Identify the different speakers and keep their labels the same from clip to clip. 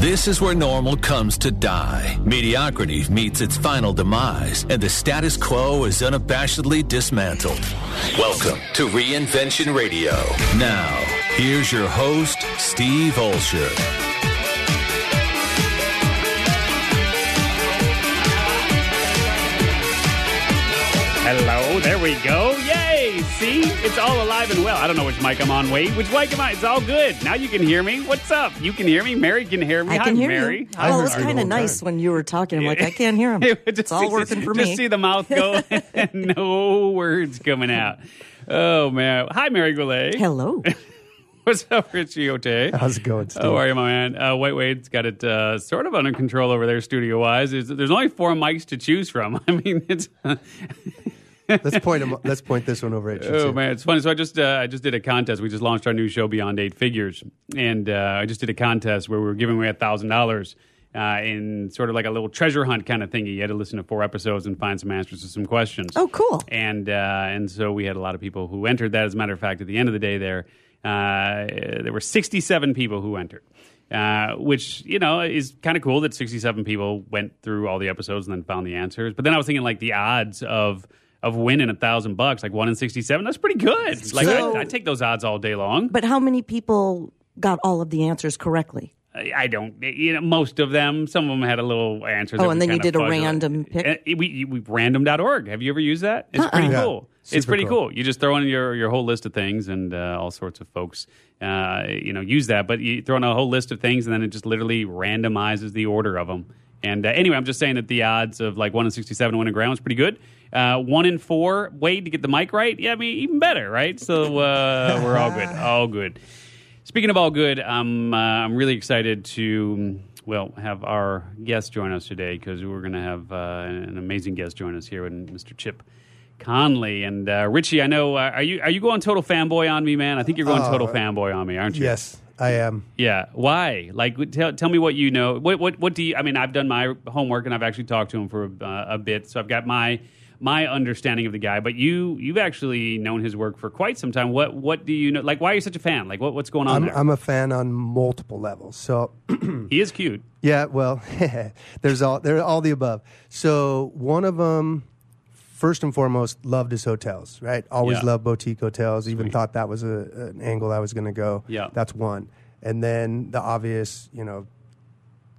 Speaker 1: This is where normal comes to die. Mediocrity meets its final demise, and the status quo is unabashedly dismantled. Welcome to Reinvention Radio. Now, here's your host, Steve Olsher.
Speaker 2: Hello, there we go. Yay! See, it's all alive and well. I don't know which mic I'm on. Wait, which mic am I? It's all good. Now you can hear me. What's up? You can hear me. Mary can hear me.
Speaker 3: I can
Speaker 2: Hi,
Speaker 3: hear
Speaker 2: Mary.
Speaker 3: you.
Speaker 2: Hi,
Speaker 3: Well, it's
Speaker 2: Mary.
Speaker 3: kind of nice when you were talking. I'm like, I can't hear him.
Speaker 2: Just
Speaker 3: It's all working for
Speaker 2: Just
Speaker 3: me.
Speaker 2: see the mouth go and no words coming out. Oh man! Hi, Mary Goulet.
Speaker 3: Hello.
Speaker 2: What's up, Richie Ote?
Speaker 4: How's it going, Steve?
Speaker 2: How are you, my man? Uh, White Wade's got it uh, sort of under control over there, studio wise. There's, there's only four mics to choose from. I mean, it's.
Speaker 4: Let's point 'em- let's point this one over at you.
Speaker 2: Oh
Speaker 4: too.
Speaker 2: man, it's funny. So I just uh, I just did a contest. We just launched our new show, Beyond Eight Figures, and uh, I just did a contest where we were giving away a thousand dollars uh, in sort of like a little treasure hunt kind of thing. You had to listen to four episodes and find some answers to some questions.
Speaker 3: Oh, cool.
Speaker 2: And uh, and so we had a lot of people who entered that. As a matter of fact, at the end of the day, there uh, there were sixty seven people who entered. Uh, which you know is kind of cool that 67 people went through all the episodes and then found the answers. But then I was thinking like the odds of of winning a thousand bucks, like one in 67, that's pretty good. Like I, I take those odds all day long.
Speaker 3: But how many people got all of the answers correctly?
Speaker 2: I I don't, you know, most of them. Some of them had a little answer.
Speaker 3: Oh, and then you did a
Speaker 2: fudged.
Speaker 3: random pick?
Speaker 2: Uh, we, we random.org. Have you ever used that? It's
Speaker 3: Uh-uh.
Speaker 2: pretty
Speaker 4: Yeah,
Speaker 2: cool. It's pretty cool.
Speaker 4: cool.
Speaker 2: You just throw in your, your whole list of things, and uh, all sorts of folks, uh, you know, use that. But you throw in a whole list of things, and then it just literally randomizes the order of them. And uh, anyway, I'm just saying that the odds of like one in 67 winning ground is pretty good. Uh, one in four, Wade to get the mic right. Yeah, I mean even better, right? So uh, we're all good, all good. Speaking of all good, I'm uh, I'm really excited to well have our guest join us today because we're going to have uh, an amazing guest join us here, and Mr. Chip Conley and uh, Richie. I know uh, are you are you going total fanboy on me, man? I think you're going total fanboy on me, aren't you?
Speaker 4: Yes, I am.
Speaker 2: Yeah. Why? Like, tell, tell me what you know. What, what, what do you? I mean, I've done my homework and I've actually talked to him for uh, a bit, so I've got my my understanding of the guy. But you, you've actually known his work for quite some time. What, what do you know? Like, why are you such a fan? Like, what, what's going on
Speaker 4: I'm,
Speaker 2: there?
Speaker 4: I'm a fan on multiple levels. So
Speaker 2: he is cute.
Speaker 4: yeah, well, there's all there all the above. So one of them, first and foremost, loved his hotels. Right, always
Speaker 2: Yeah.
Speaker 4: loved boutique hotels. Even thought that was a, an angle I was going to go.
Speaker 2: Yeah.
Speaker 4: that's one. And then the obvious, you know,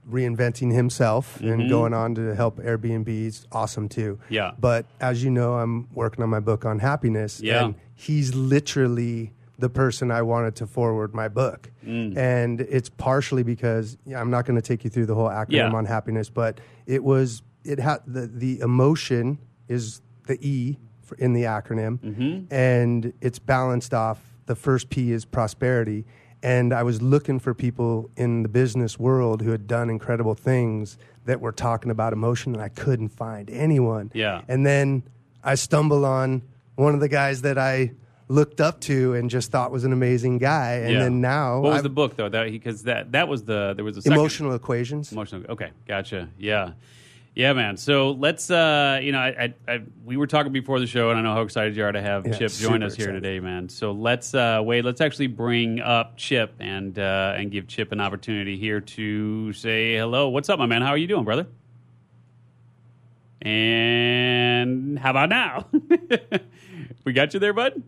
Speaker 4: reinventing himself and going on to help Airbnbs, awesome too.
Speaker 2: Mm-hmm. Yeah.
Speaker 4: But as you know, I'm working on my book on happiness.
Speaker 2: Yeah.
Speaker 4: And he's literally the person I wanted to forward my book.
Speaker 2: Mm.
Speaker 4: And it's partially because yeah, I'm not going to take you through the whole acronym
Speaker 2: Yeah.
Speaker 4: on happiness, but it was it had the the emotion is the E for, in the acronym,
Speaker 2: Mm-hmm.
Speaker 4: and it's balanced off. The first P is prosperity, and I was looking for people in the business world who had done incredible things that were talking about emotion, and I couldn't find anyone.
Speaker 2: Yeah.
Speaker 4: And then I stumble on one of the guys that I looked up to and just thought was an amazing guy. And
Speaker 2: yeah.
Speaker 4: then now,
Speaker 2: what was
Speaker 4: I've-
Speaker 2: the book though? That because that that was the there was a second,
Speaker 4: emotional equations.
Speaker 2: Emotional. Okay, gotcha. Yeah, yeah, man. So let's, uh, you know, I, I, I, we were talking before the show, and I know how excited you are to have
Speaker 4: Yeah,
Speaker 2: Chip join us here
Speaker 4: excited.
Speaker 2: today, man. So let's, uh, Wade, let's actually bring up Chip and uh, and give Chip an opportunity here to say hello. What's up, my man? How are you doing, brother? And how about now? we got you there, bud.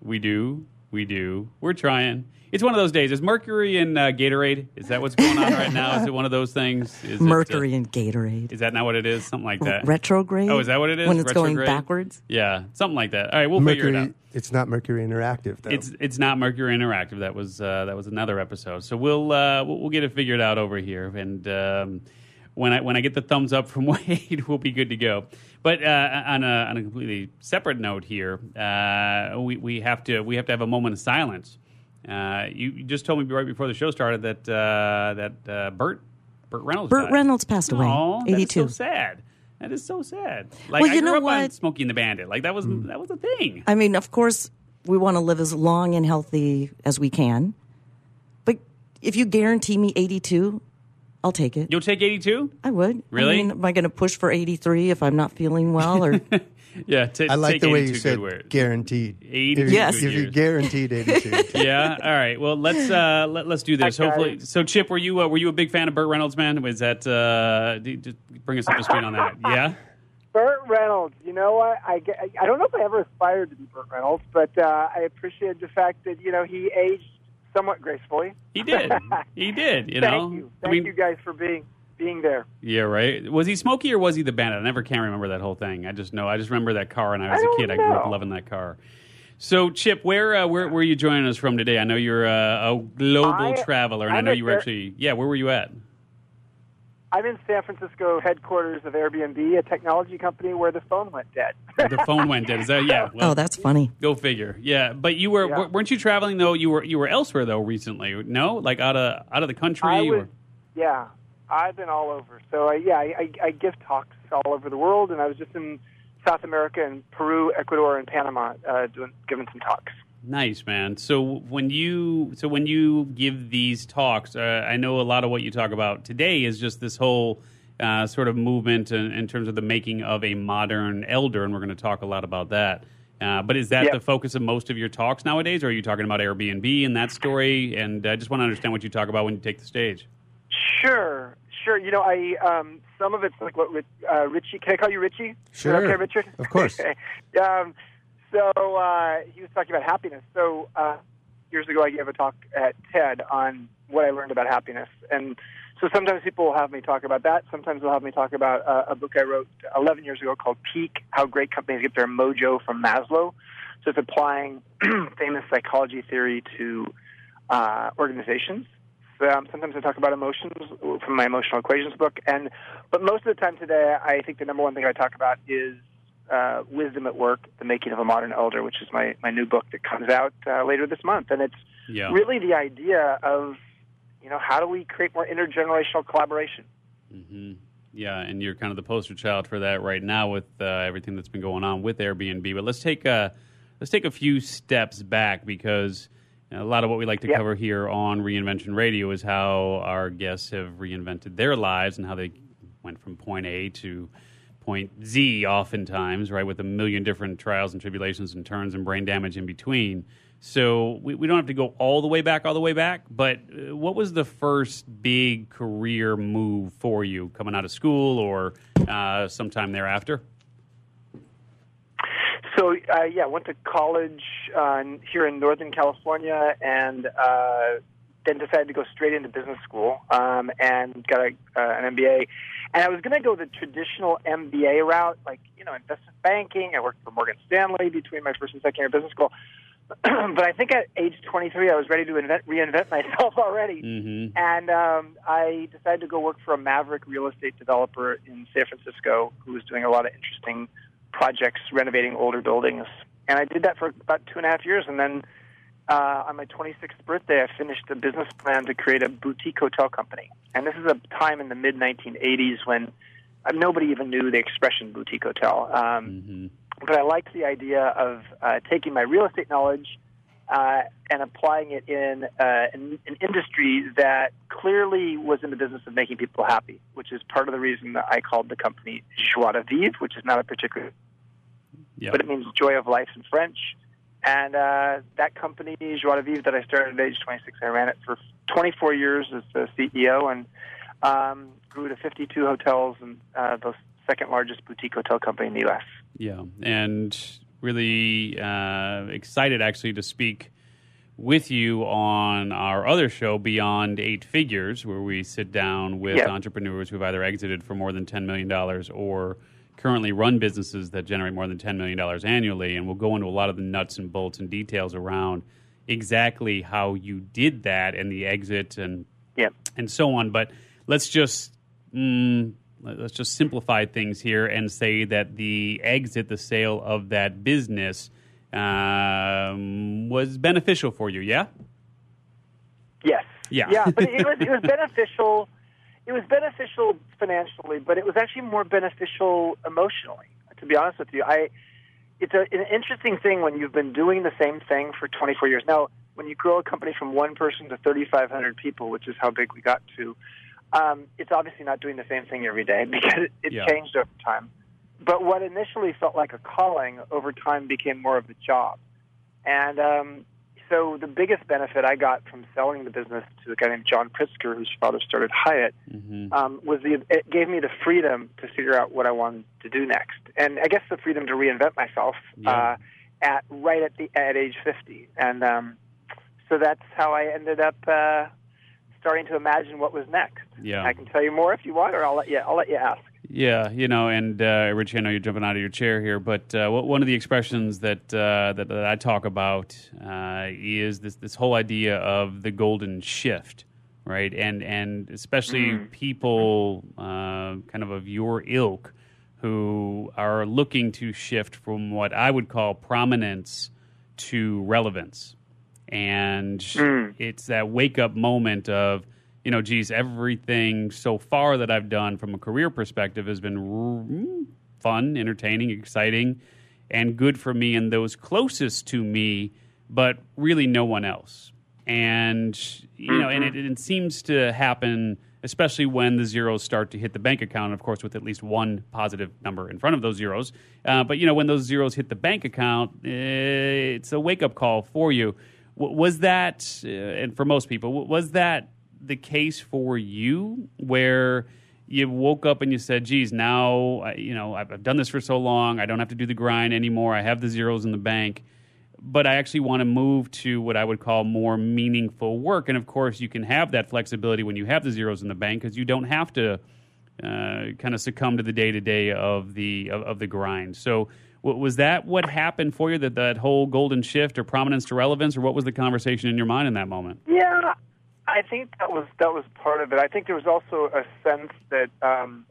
Speaker 2: We do. We do. We're trying. It's one of those days. Is Mercury in uh, Gatorade? Is that what's going on right now? Is it one of those things? Is it, uh,
Speaker 3: Mercury and Gatorade.
Speaker 2: is that not what it is? Something like that.
Speaker 3: Retrograde?
Speaker 2: Oh, is that what it is?
Speaker 3: When it's going backwards?
Speaker 2: Yeah, something like that. All right, we'll figure it out.
Speaker 4: It's not Mercury Interactive though.
Speaker 2: It's it's not Mercury Interactive. That was uh, that was another episode. So we'll uh, we'll, we'll get it figured out over here. And um, when I when I get the thumbs up from Wade, we'll be good to go. But uh, on a on a completely separate note here, uh, we we have to we have to have a moment of silence. Uh, you, you just told me right before the show started that uh, that uh, Burt Burt Reynolds
Speaker 3: Burt
Speaker 2: died.
Speaker 3: Reynolds passed away,
Speaker 2: Aw, that is
Speaker 3: 82.
Speaker 2: so sad. That is so sad. Like
Speaker 3: Well,
Speaker 2: I
Speaker 3: you
Speaker 2: grew
Speaker 3: know
Speaker 2: up on
Speaker 3: what?
Speaker 2: Smokey and the Bandit. Like that was
Speaker 4: Mm.
Speaker 2: that was a thing.
Speaker 3: I mean, of course, we want to live as long and healthy as we can. But if you guarantee me 82, I'll take it.
Speaker 2: You'll take eighty two.
Speaker 3: I would.
Speaker 2: Really?
Speaker 3: I mean, am I going to push for 83 if I'm not feeling well? Or
Speaker 2: Yeah, t-
Speaker 4: I like
Speaker 2: take
Speaker 4: the way you said
Speaker 2: good words.
Speaker 4: guaranteed.
Speaker 2: 82
Speaker 4: If you-
Speaker 3: Yes.
Speaker 4: If you
Speaker 2: years.
Speaker 4: guaranteed 82.
Speaker 2: yeah. All right. Well, let's uh, let, let's do this.
Speaker 5: Hi, guys.
Speaker 2: Hopefully. So, Chip, were you uh, were you a big fan of Burt Reynolds, man? Was that uh, d- just bring us up to speed on that? Yeah.
Speaker 5: Burt Reynolds, you know what? I, ge- I don't know if I ever aspired to be Burt Reynolds, but uh, I appreciate the fact that you know he aged somewhat gracefully.
Speaker 2: He did. He did. You know.
Speaker 5: Thank
Speaker 2: know.
Speaker 5: you,
Speaker 2: I
Speaker 5: thank
Speaker 2: mean,
Speaker 5: you guys for being being there.
Speaker 2: yeah, right. Was he Smokey or was he the bandit? I never can remember that whole thing. I just know. I just remember that car, and I was
Speaker 5: I
Speaker 2: a
Speaker 5: don't
Speaker 2: kid. I grew up loving that car. So, Chip, where uh, where where are you joining us from today? I know you're uh, a global
Speaker 5: I-
Speaker 2: traveler, and i
Speaker 5: I'm
Speaker 2: know you were actually. Yeah, where were you at?
Speaker 5: I'm in San Francisco headquarters of Airbnb, a technology company where the phone went dead.
Speaker 2: The phone went dead. Is that yeah? Well,
Speaker 3: oh, that's funny.
Speaker 2: Go figure. Yeah, but you were
Speaker 5: Yeah.
Speaker 2: weren't you traveling though? You were you were elsewhere though recently. No, like out of out of the country.
Speaker 5: I was,
Speaker 2: or,
Speaker 5: yeah, I've been all over. So uh, yeah, I, I, give talks all over the world, and I was just in South America and Peru, Ecuador, and Panama uh, doing giving some talks.
Speaker 2: nice man. So when you so when you give these talks, uh, I know a lot of what you talk about today is just this whole. Uh, sort of movement in, in terms of the making of a modern elder, and we're going to talk a lot about that. Uh, but is that
Speaker 5: Yeah.
Speaker 2: the focus of most of your talks nowadays, or are you talking about Airbnb and that story? And I just want to understand what you talk about when you take the stage.
Speaker 5: Sure, sure. You know, I um, some of it's like what uh, Richie. Can I call you Richie?
Speaker 4: Sure.
Speaker 5: Okay, Richard.
Speaker 4: Of course.
Speaker 5: Okay. um, so uh, he was talking about happiness. So uh, years ago, I gave a talk at TED on what I learned about happiness, and so sometimes people will have me talk about that. Sometimes they'll have me talk about uh, a book I wrote 11 years ago called Peak: How Great Companies Get Their Mojo from Maslow. So it's applying famous psychology theory to uh, organizations. Um, sometimes I talk about emotions from my emotional equations book, and but most of the time today, I think the number one thing I talk about is uh, wisdom at work: the making of a modern elder, which is my my new book that comes out uh, later this month, and it's
Speaker 2: Yeah.
Speaker 5: really the idea of you know how do we create more intergenerational collaboration.
Speaker 2: hmm Yeah, and you're kind of the poster child for that right now with uh, everything that's been going on with Airbnb. But let's take a let's take a few steps back because a lot of what we like to
Speaker 5: Yep.
Speaker 2: cover here on Reinvention Radio is how our guests have reinvented their lives and how they went from point A to point Z, oftentimes, right, with a million different trials and tribulations and turns and brain damage in between. So we, we don't have to go all the way back, all the way back. But uh, what was the first big career move for you coming out of school or uh, sometime thereafter?
Speaker 5: So uh, yeah, went to college uh, here in Northern California, and uh, then decided to go straight into business school um, and got a, uh, an MBA. And I was going to go the traditional MBA route, like you know, investment banking. I worked for Morgan Stanley between my first and second year of business school. but I think at age 23, I was ready to invent, reinvent myself already.
Speaker 2: Mm-hmm.
Speaker 5: And um, I decided to go work for a maverick real estate developer in San Francisco who was doing a lot of interesting projects renovating older buildings. And I did that for about two and a half years. And then uh, on my 26th birthday, I finished a business plan to create a boutique hotel company. And this is a time in the mid 1980s when uh, nobody even knew the expression boutique hotel. Um,
Speaker 2: Mm-hmm.
Speaker 5: but I liked the idea of uh, taking my real estate knowledge uh, and applying it in uh, an, an industry that clearly was in the business of making people happy, which is part of the reason that I called the company Joie de Vivre, which is not a particular,
Speaker 2: Yeah.
Speaker 5: but it means joy of life in French. And uh, that company, Joie de Vivre, that I started at age 26, I ran it for 24 years as the CEO and um, grew to 52 hotels and uh, the second largest boutique hotel company in the U.S.
Speaker 2: Yeah, and really uh, excited actually to speak with you on our other show, Beyond Eight Figures, where we sit down with
Speaker 5: Yeah.
Speaker 2: entrepreneurs who've either exited for more than $10 million or currently run businesses that generate more than $10 million annually. And we'll go into a lot of the nuts and bolts and details around exactly how you did that and the exit and
Speaker 5: Yeah.
Speaker 2: and so on. But let's just mm, let's just simplify things here and say that the exit, the sale of that business, um, was beneficial for you. Yeah.
Speaker 5: Yes.
Speaker 2: Yeah.
Speaker 5: Yeah, but it was it was beneficial. It was beneficial financially, but it was actually more beneficial emotionally. To be honest with you, I it's a, an interesting thing when you've been doing the same thing for 24 years. Now, when you grow a company from one person to 3,500 people, which is how big we got to, um, it's obviously not doing the same thing every day because it,
Speaker 2: Yeah.
Speaker 5: changed over time. but what initially felt like a calling over time became more of a job. And um, so the biggest benefit I got from selling the business to a guy named John Pritzker, whose father started Hyatt,
Speaker 2: Mm-hmm.
Speaker 5: um, was the it gave me the freedom to figure out what I wanted to do next, and I guess the freedom to reinvent myself
Speaker 2: Yeah.
Speaker 5: uh, at right at the at age fifty, and um, so that's how I ended up uh, starting to imagine what was next.
Speaker 2: Yeah.
Speaker 5: I can tell you more if you want, or I'll let you I'll let you ask.
Speaker 2: Yeah, you know, and uh, Richie, I know you're jumping out of your chair here, but uh, one of the expressions that uh, that, that I talk about uh, is this this whole idea of the golden shift, right? And and especially people uh, kind of of your ilk who are looking to shift from what I would call prominence to relevance, and it's that wake up moment of you know, geez, everything so far that I've done from a career perspective has been r- fun, entertaining, exciting, and good for me and those closest to me, but really no one else. And you know, and it, it seems to happen, especially when the zeros start to hit the bank account. Of course, with at least one positive number in front of those zeros. Uh, but you know, when those zeros hit the bank account, eh, it's a wake up call for you. Was that, uh, and for most people, was that the case for you where you woke up and you said, geez, now, I- you know, I've, I've done this for so long. I don't have to do the grind anymore. I have the zeros in the bank. But I actually want to move to what I would call more meaningful work. And of course, you can have that flexibility when you have the zeros in the bank because you don't have to uh, kind of succumb to the day to day of the of, of the grind. So, was that what happened for you? That that whole golden shift or prominence to relevance, or what was the conversation in your mind in that moment?
Speaker 5: Yeah, I think that was that was part of it. I think there was also a sense that um,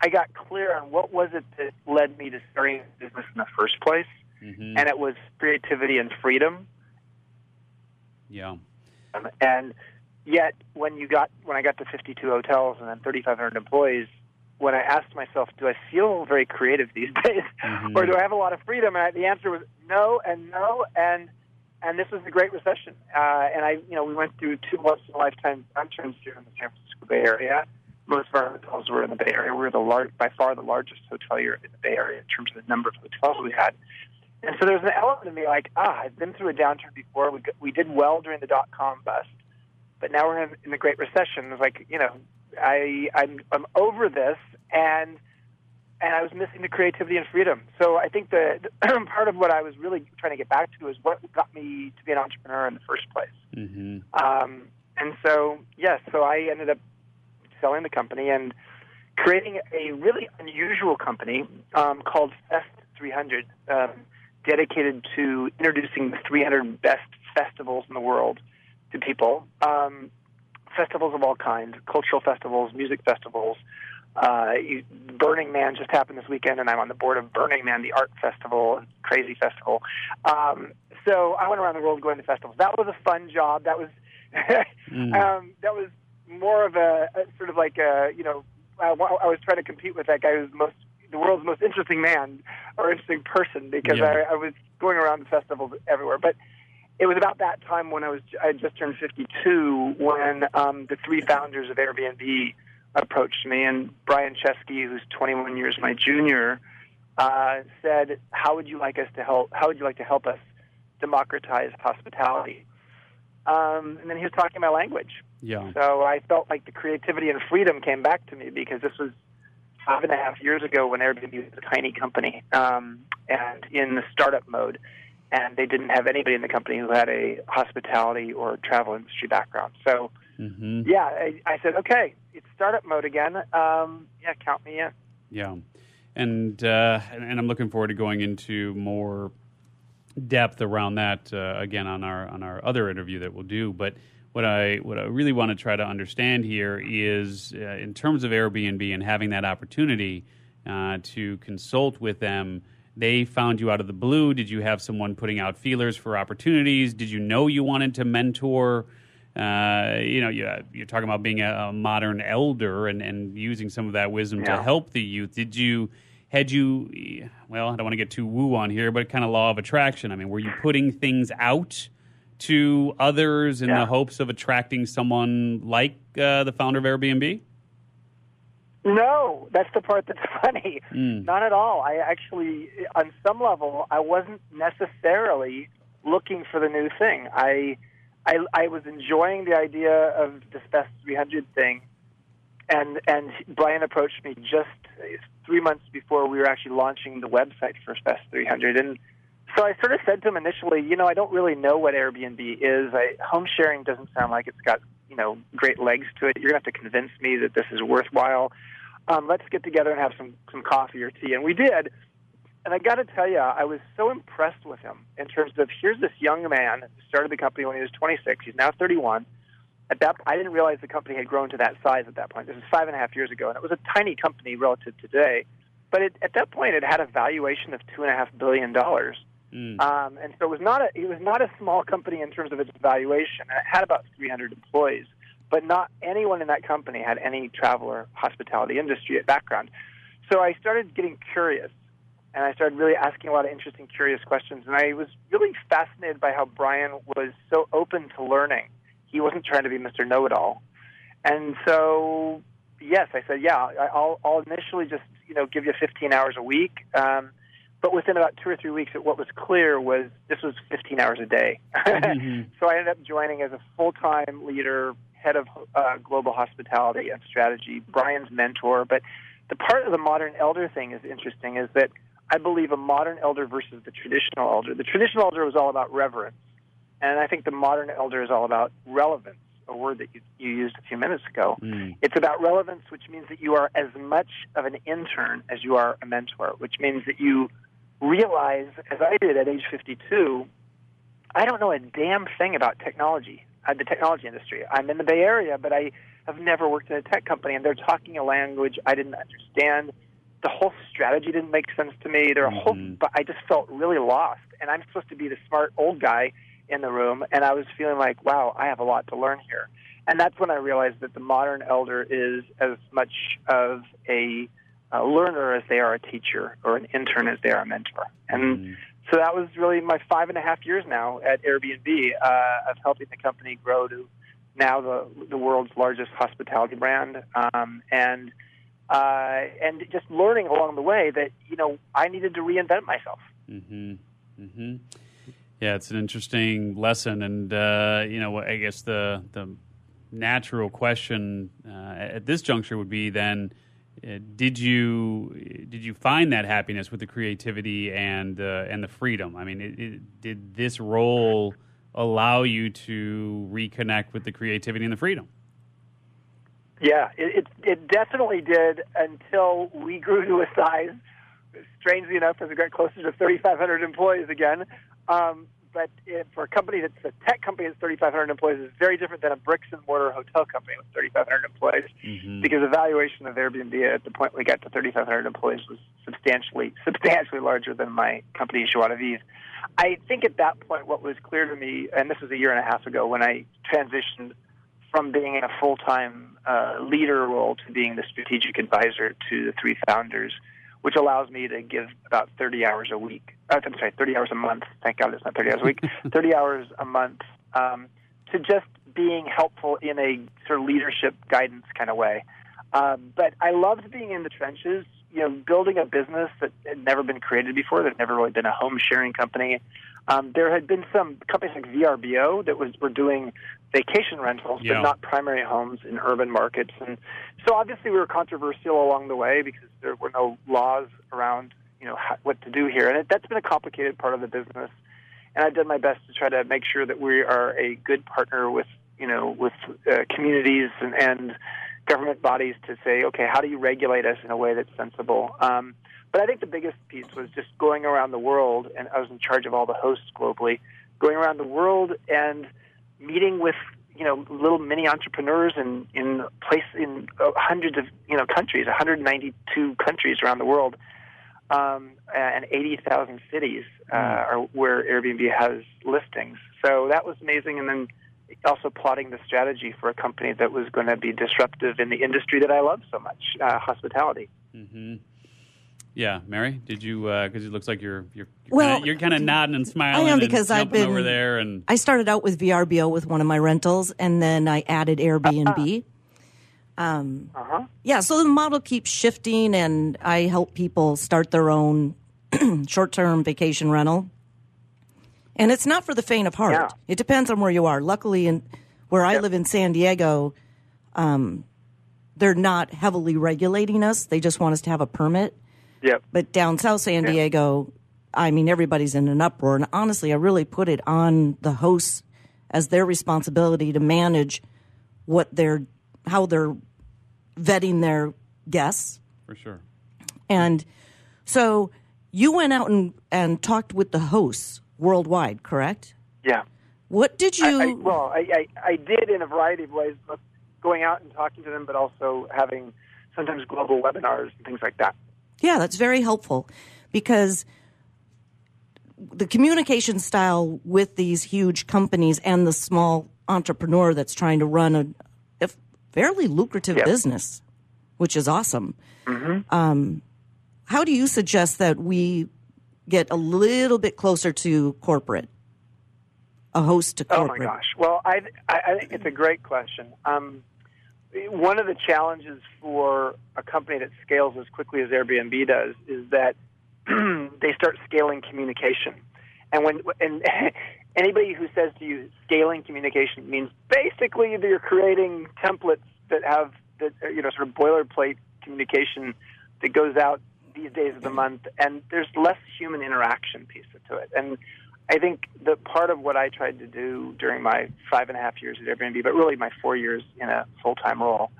Speaker 5: I got clear on what was it that led me to starting business in the first place,
Speaker 2: Mm-hmm.
Speaker 5: and it was creativity and freedom.
Speaker 2: Yeah.
Speaker 5: Um, and yet, when you got when I got to 52 hotels and then 3,500 employees, when I asked myself, "Do I feel very creative these days,
Speaker 2: Mhm.
Speaker 5: or do I have a lot of freedom?" and I, the answer was no and no, and and this was the Great Recession. Uh, and I, you know, we went through two once in a lifetime downturns here in the San Francisco Bay Area. Most of our hotels were in the Bay Area. We were the large, by far the largest hotelier in the Bay Area in terms of the number of hotels we had. And so there was an element of me like, ah, I've been through a downturn before. We we did well during the dot com bust, but now we're in, in the Great Recession. It's like, you know, I I'm I'm over this, and and I was missing the creativity and freedom. So I think the, the part of what I was really trying to get back to is what got me to be an entrepreneur in the first place.
Speaker 2: Mm-hmm.
Speaker 5: Um, and so, yes, so I ended up selling the company and creating a really unusual company um, called Fest 300, um, dedicated to introducing the 300 best festivals in the world to people. Um, festivals of all kinds, cultural festivals, music festivals. Uh, you, Burning Man just happened this weekend, and I'm on the board of Burning Man, the art festival, crazy festival. Um, so I went around the world going to festivals. That was a fun job. That was
Speaker 2: Mm.
Speaker 5: um, that was more of a, a sort of like a you know I, I was trying to compete with that guy who's most the world's most interesting man or interesting person because
Speaker 2: Yeah.
Speaker 5: I, I was going around the festivals everywhere. But it was about that time when I was I had just turned 52 when um, the three founders of Airbnb approached me and Brian Chesky, who's 21 years my junior, uh, said, "How would you like us to help? How would you like to help us democratize hospitality?" Um, and then he was talking my language.
Speaker 2: Yeah.
Speaker 5: So I felt like the creativity and freedom came back to me because this was five and a half years ago when Airbnb was a tiny company um, and in the startup mode. And they didn't have anybody in the company who had a hospitality or travel industry background. So,
Speaker 2: Mm-hmm.
Speaker 5: yeah, I, I said, okay, it's startup mode again. Um, yeah, count me in.
Speaker 2: Yeah, and uh, and I'm looking forward to going into more depth around that uh, again on our on our other interview that we'll do. But what I what I really want to try to understand here is uh, in terms of Airbnb and having that opportunity uh, to consult with them. They found you out of the blue. Did you have someone putting out feelers for opportunities? Did you know you wanted to mentor? Uh, you know, you, you're talking about being a, a modern elder and, and using some of that wisdom to help the youth. Did you, had you, well, I don't want to get too woo on here, but kind of law of attraction. I mean, were you putting things out to others in
Speaker 5: Yeah.
Speaker 2: the hopes of attracting someone like uh, the founder of Airbnb?
Speaker 5: No, that's the part that's funny.
Speaker 2: Mm.
Speaker 5: Not at all. I actually, on some level, I wasn't necessarily looking for the new thing. I, I, I was enjoying the idea of this Fest 300 thing, and and Brian approached me just three months before we were actually launching the website for Fest 300, and so I sort of said to him initially, you know, I don't really know what Airbnb is. I, home sharing doesn't sound like it's got you know great legs to it. You're gonna have to convince me that this is worthwhile. Um, let's get together and have some some coffee or tea, and we did. And I got to tell you, I was so impressed with him in terms of here's this young man who started the company when he was 26. He's now 31. At that, I didn't realize the company had grown to that size at that point. This was five and a half years ago, and it was a tiny company relative to today. But it, at that point, it had a valuation of two and a half billion dollars.
Speaker 2: Mm.
Speaker 5: Um, and so it was not a it was not a small company in terms of its valuation. And it had about 300 employees, but not anyone in that company had any travel or hospitality industry background. So I started getting curious, and I started really asking a lot of interesting, curious questions. And I was really fascinated by how Brian was so open to learning. He wasn't trying to be Mr. Know-it-all, and so yes, I said, yeah, I'll, I'll initially just you know give you 15 hours a week. Um, but within about two or three weeks, what was clear was this was 15 hours a day.
Speaker 2: Mhm.
Speaker 5: so I ended up joining as a full-time leader, head of uh, global hospitality and strategy, Brian's mentor. But the part of the modern elder thing is interesting is that I believe a modern elder versus the traditional elder. The traditional elder was all about reverence, and I think the modern elder is all about relevance, a word that you, you used a few minutes ago.
Speaker 2: Mm.
Speaker 5: It's about relevance, which means that you are as much of an intern as you are a mentor, which means that you realize, as I did at age 52, I don't know a damn thing about technology, uh, the technology industry. I'm in the Bay Area, but I have never worked in a tech company, and they're talking a language I didn't understand. The whole strategy didn't make sense to me. There are a whole, but I just felt really lost. And I'm supposed to be the smart old guy in the room, and I was feeling like, wow, I have a lot to learn here. And that's when I realized that the modern elder is as much of a, a learner as they are a teacher, or an intern as they are a mentor. And
Speaker 2: Mm.
Speaker 5: So that was really my five and a half years now at Airbnb uh, of helping the company grow to now the the world's largest hospitality brand, um, and uh, and just learning along the way that you know I needed to reinvent myself.
Speaker 2: hmm hmm Yeah, it's an interesting lesson, and uh, you know, I guess the the natural question uh, at this juncture would be then. Uh, did you did you find that happiness with the creativity and uh, and the freedom? I mean, it, it, did this role allow you to reconnect with the creativity and the freedom?
Speaker 5: Yeah, it, it it definitely did until we grew to a size. Strangely enough, as we got closer to 3,500 employees again. Um, but it, for a company that's a tech company that's 3,500 employees is very different than a bricks and mortar hotel company with 3,500 employees
Speaker 2: Mhm.
Speaker 5: because the valuation of Airbnb at the point we got to 3,500 employees was substantially substantially larger than my company Vivre. I think at that point, what was clear to me, and this was a year and a half ago when I transitioned from being a full time uh, leader role to being the strategic advisor to the three founders, which allows me to give about 30 hours a week. Uh, I'm sorry, 30 hours a month. Thank God it's not 30 hours a week. 30 hours a month um, to just being helpful in a sort of leadership guidance kind of way. Um, but I loved being in the trenches, you know, building a business that had never been created before, that had never really been a home sharing company. Um, there had been some companies like VRBO that was were doing vacation rentals,
Speaker 2: Yeah.
Speaker 5: but not primary homes in urban markets. And so obviously we were controversial along the way because there were no laws around, you know, how, what to do here. And it, that's been a complicated part of the business. And I've done my best to try to make sure that we are a good partner with, you know, with uh, communities and, and government bodies to say, okay, how do you regulate us in a way that's sensible? Um, but I think the biggest piece was just going around the world, and I was in charge of all the hosts globally, going around the world and meeting with you know little mini entrepreneurs in in place in uh, hundreds of you know countries, 192 countries around the world, um, and 80,000 cities uh, are where Airbnb has listings. So that was amazing, and then also plotting the strategy for a company that was going to be disruptive in the industry that I love so much, uh, hospitality.
Speaker 2: hmm Yeah, Mary, did you? Because it looks like you're you're you're
Speaker 3: Well,
Speaker 2: kinda, you're kind of nodding and smiling.
Speaker 3: I am
Speaker 2: and
Speaker 3: because I've been
Speaker 2: over there and
Speaker 3: I started out with VRBO with one of my rentals, and then I added Airbnb. Um,
Speaker 5: Uh-huh.
Speaker 3: Yeah, so the model keeps shifting, and I help people start their own short term vacation rental. And it's not for the faint of heart.
Speaker 5: Yeah.
Speaker 3: It depends on where you are. Luckily, in where I
Speaker 5: Yep.
Speaker 3: live in San Diego, um, they're not heavily regulating us. They just want us to have a permit.
Speaker 5: Yep.
Speaker 3: But down south San
Speaker 5: Yeah.
Speaker 3: Diego, I mean, everybody's in an uproar. And honestly, I really put it on the hosts as their responsibility to manage what they're, how they're vetting their guests.
Speaker 2: For sure.
Speaker 3: And so you went out and, and talked with the hosts worldwide, correct?
Speaker 5: Yeah.
Speaker 3: What did you?
Speaker 5: I, I, well, I, I, I did in a variety of ways, both going out and talking to them, but also having sometimes global webinars and things like that.
Speaker 3: Yeah, that's very helpful because the communication style with these huge companies and the small entrepreneur that's trying to run a, a fairly lucrative
Speaker 5: Yep.
Speaker 3: business, which is awesome. Um, how do you suggest that we get a little bit closer to corporate, a host to corporate?
Speaker 5: Oh my gosh! Well, I I, I think it's a great question. Um, one of the challenges for a company that scales as quickly as Airbnb does is that they start scaling communication, and when and anybody who says to you scaling communication means basically that you're creating templates that have that you know sort of boilerplate communication that goes out these days of the month, and there's less human interaction piece to it, and I think that part of what I tried to do during my five and a half years at Airbnb, but really my four years in a full time role,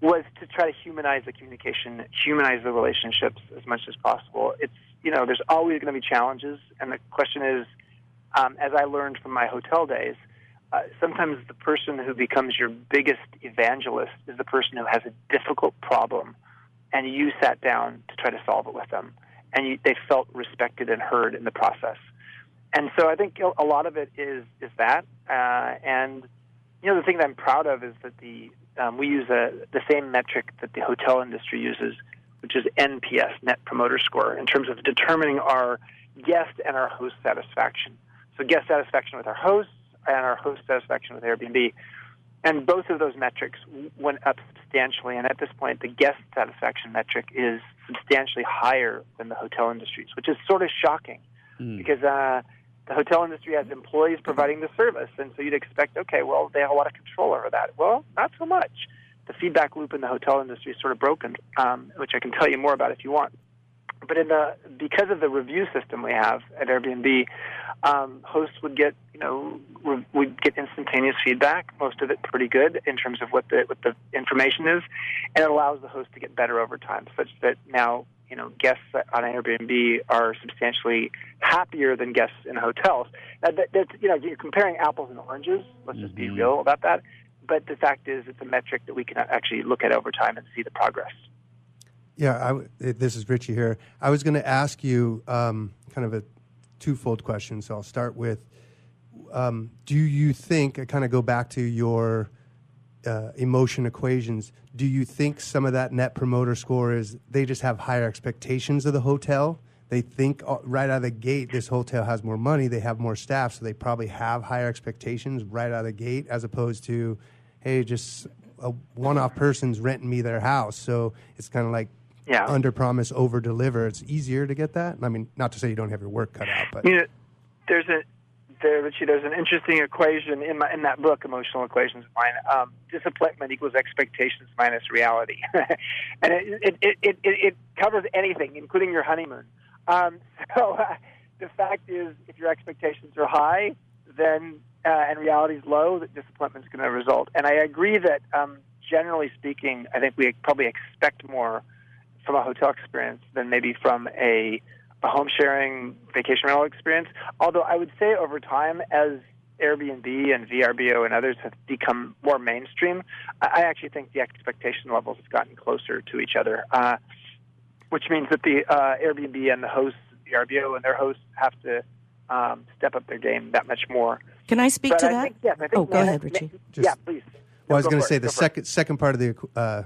Speaker 5: was to try to humanize the communication, humanize the relationships as much as possible. It's you know, there's always going to be challenges, and the question is, um, as I learned from my hotel days, uh, sometimes the person who becomes your biggest evangelist is the person who has a difficult problem, and you sat down to try to solve it with them, and you, they felt respected and heard in the process. And so I think a lot of it is is that, uh, and you know the thing that I'm proud of is that the um, we use a, the same metric that the hotel industry uses, which is NPS, Net Promoter Score, in terms of determining our guest and our host satisfaction. So guest satisfaction with our hosts and our host satisfaction with Airbnb, and both of those metrics went up substantially. And at this point, the guest satisfaction metric is substantially higher than the hotel industry's, which is sort of shocking because uh, the hotel industry has employees providing the service, and so you'd expect, okay, well, they have a lot of control over that. Well, not so much. The feedback loop in the hotel industry is sort of broken, um, which I can tell you more about if you want. But in the because of the review system we have at Airbnb, um, hosts would get you know re- would get instantaneous feedback, most of it pretty good in terms of what the what the information is, and it allows the host to get better over time, such that now you know guests on Airbnb are substantially happier than guests in hotels. Now, that, that's you know you're comparing apples and oranges. Let's just be real about that. But the fact is, it's a metric that we can actually look at over time and see the progress.
Speaker 4: Yeah, I w this is Richie here. I was going to ask you um, kind of a twofold question. So I'll start with um, Do you think, I kind of go back to your uh, emotion equations, do you think some of that net promoter score is they just have higher expectations of the hotel? They think uh, right out of the gate, this hotel has more money, they have more staff, so they probably have higher expectations right out of the gate, as opposed to, hey, just a one off person's renting me their house. So it's kind of like
Speaker 5: Yeah.
Speaker 4: under promise, over deliver. It's easier to get that. I mean, not to say you don't have your work cut out, but
Speaker 5: You know, there's a there, Richie. There's an interesting equation in my in that book, Emotional Equations of Mine. Um, disappointment equals expectations minus reality, and it it, it it it covers anything, including your honeymoon. Um, so uh, the fact is, if your expectations are high, then uh, and reality is low, that disappointment is going to result. And I agree that um, generally speaking, I think we probably expect more from a hotel experience than maybe from a, a home sharing vacation rental experience. Although I would say over time, as Airbnb and VRBO and others have become more mainstream, I I actually think the expectation levels have gotten closer to each other, uh, which means that the uh, Airbnb and the hosts, VRBO and their hosts, have to um, step up their game that much more.
Speaker 3: Can I speak
Speaker 5: But
Speaker 3: to
Speaker 5: I
Speaker 3: that?
Speaker 5: think, yes, I think
Speaker 3: oh, go
Speaker 5: man-
Speaker 3: ahead, Richie.
Speaker 4: Just-
Speaker 5: yeah, please.
Speaker 4: Well, I was going to say the
Speaker 5: Go it.
Speaker 4: second second part of the uh,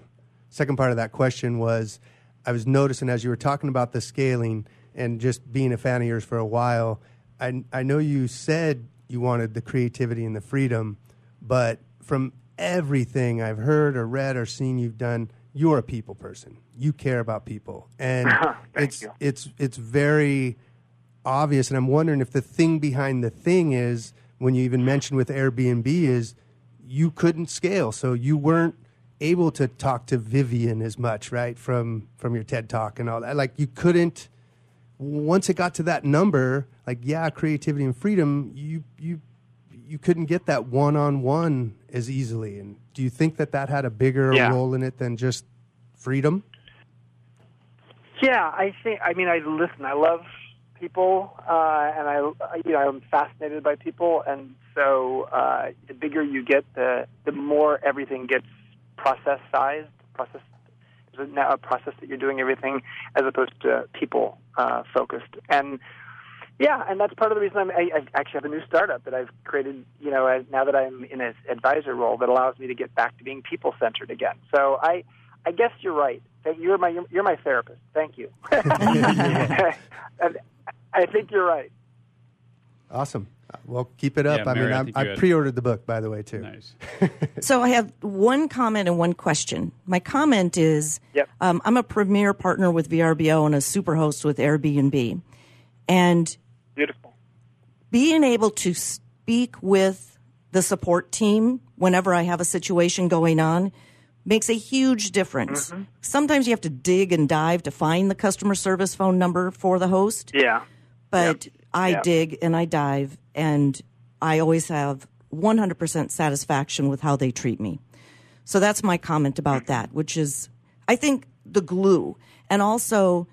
Speaker 4: second part of that question was I was noticing as you were talking about the scaling and just being a fan of yours for a while. I I know you said you wanted the creativity and the freedom, but from everything I've heard or read or seen you've done, you're a people person. You care about people, and it's
Speaker 5: you.
Speaker 4: it's it's very obvious. And I'm wondering if the thing behind the thing is when you even mentioned with Airbnb is you couldn't scale, so you weren't able to talk to Vivian as much, right? From from your TED talk and all that. Like you couldn't once it got to that number, like yeah, creativity and freedom, you you you couldn't get that one on one as easily. And do you think that that had a bigger
Speaker 5: Yeah.
Speaker 4: role in it than just freedom?
Speaker 5: Yeah, I think. I mean, I listen. I love people, uh, and I, you know, I'm fascinated by people, and so uh, the bigger you get, the the more everything gets process sized, process. There's now a process that you're doing everything as opposed to people uh, focused, and yeah, and that's part of the reason I'm, I, I actually have a new startup that I've created. You know, as, now that I'm in an advisor role, that allows me to get back to being people centered again. So I, I guess you're right. That You're my you're my therapist. Thank you. And I think you're right.
Speaker 4: Awesome. Well, keep it up.
Speaker 2: Yeah,
Speaker 4: I
Speaker 2: Mary,
Speaker 4: mean,
Speaker 2: I
Speaker 4: I'm,
Speaker 2: think
Speaker 4: I pre-ordered the book, by the way, too.
Speaker 2: Nice.
Speaker 3: So I have one comment and one question. My comment is
Speaker 5: Yep.
Speaker 3: um, I'm a premier partner with VRBO and a super host with Airbnb. And
Speaker 5: Beautiful.
Speaker 3: being able to speak with the support team whenever I have a situation going on makes a huge difference. Sometimes you have to dig and dive to find the customer service phone number for the host,
Speaker 5: Yeah.
Speaker 3: but I
Speaker 5: Yep.
Speaker 3: dig and I dive and I always have 100% satisfaction with how they treat me. So that's my comment about that, which is I think the glue and also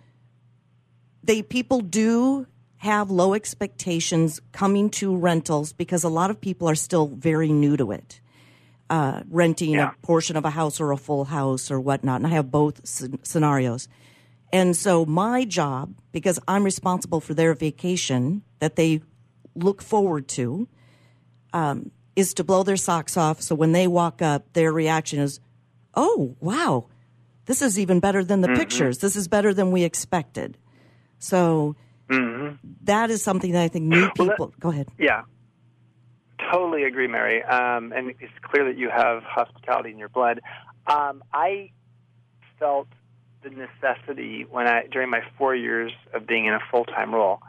Speaker 3: they people do have low expectations coming to rentals because a lot of people are still very new to it. Uh, renting
Speaker 5: Yeah.
Speaker 3: a portion of a house or a full house or whatnot, and I have both sc- scenarios. And so my job, because I'm responsible for their vacation that they look forward to, um, is to blow their socks off. So when they walk up, their reaction is, "Oh, wow, this is even better than the pictures. This is better than we expected." So that is something that I think new
Speaker 5: Well, that-
Speaker 3: people. go ahead.
Speaker 5: Yeah. Totally agree, Mary. Um, and it's clear that you have hospitality in your blood. Um, I felt the necessity when I during my four years of being in a full time role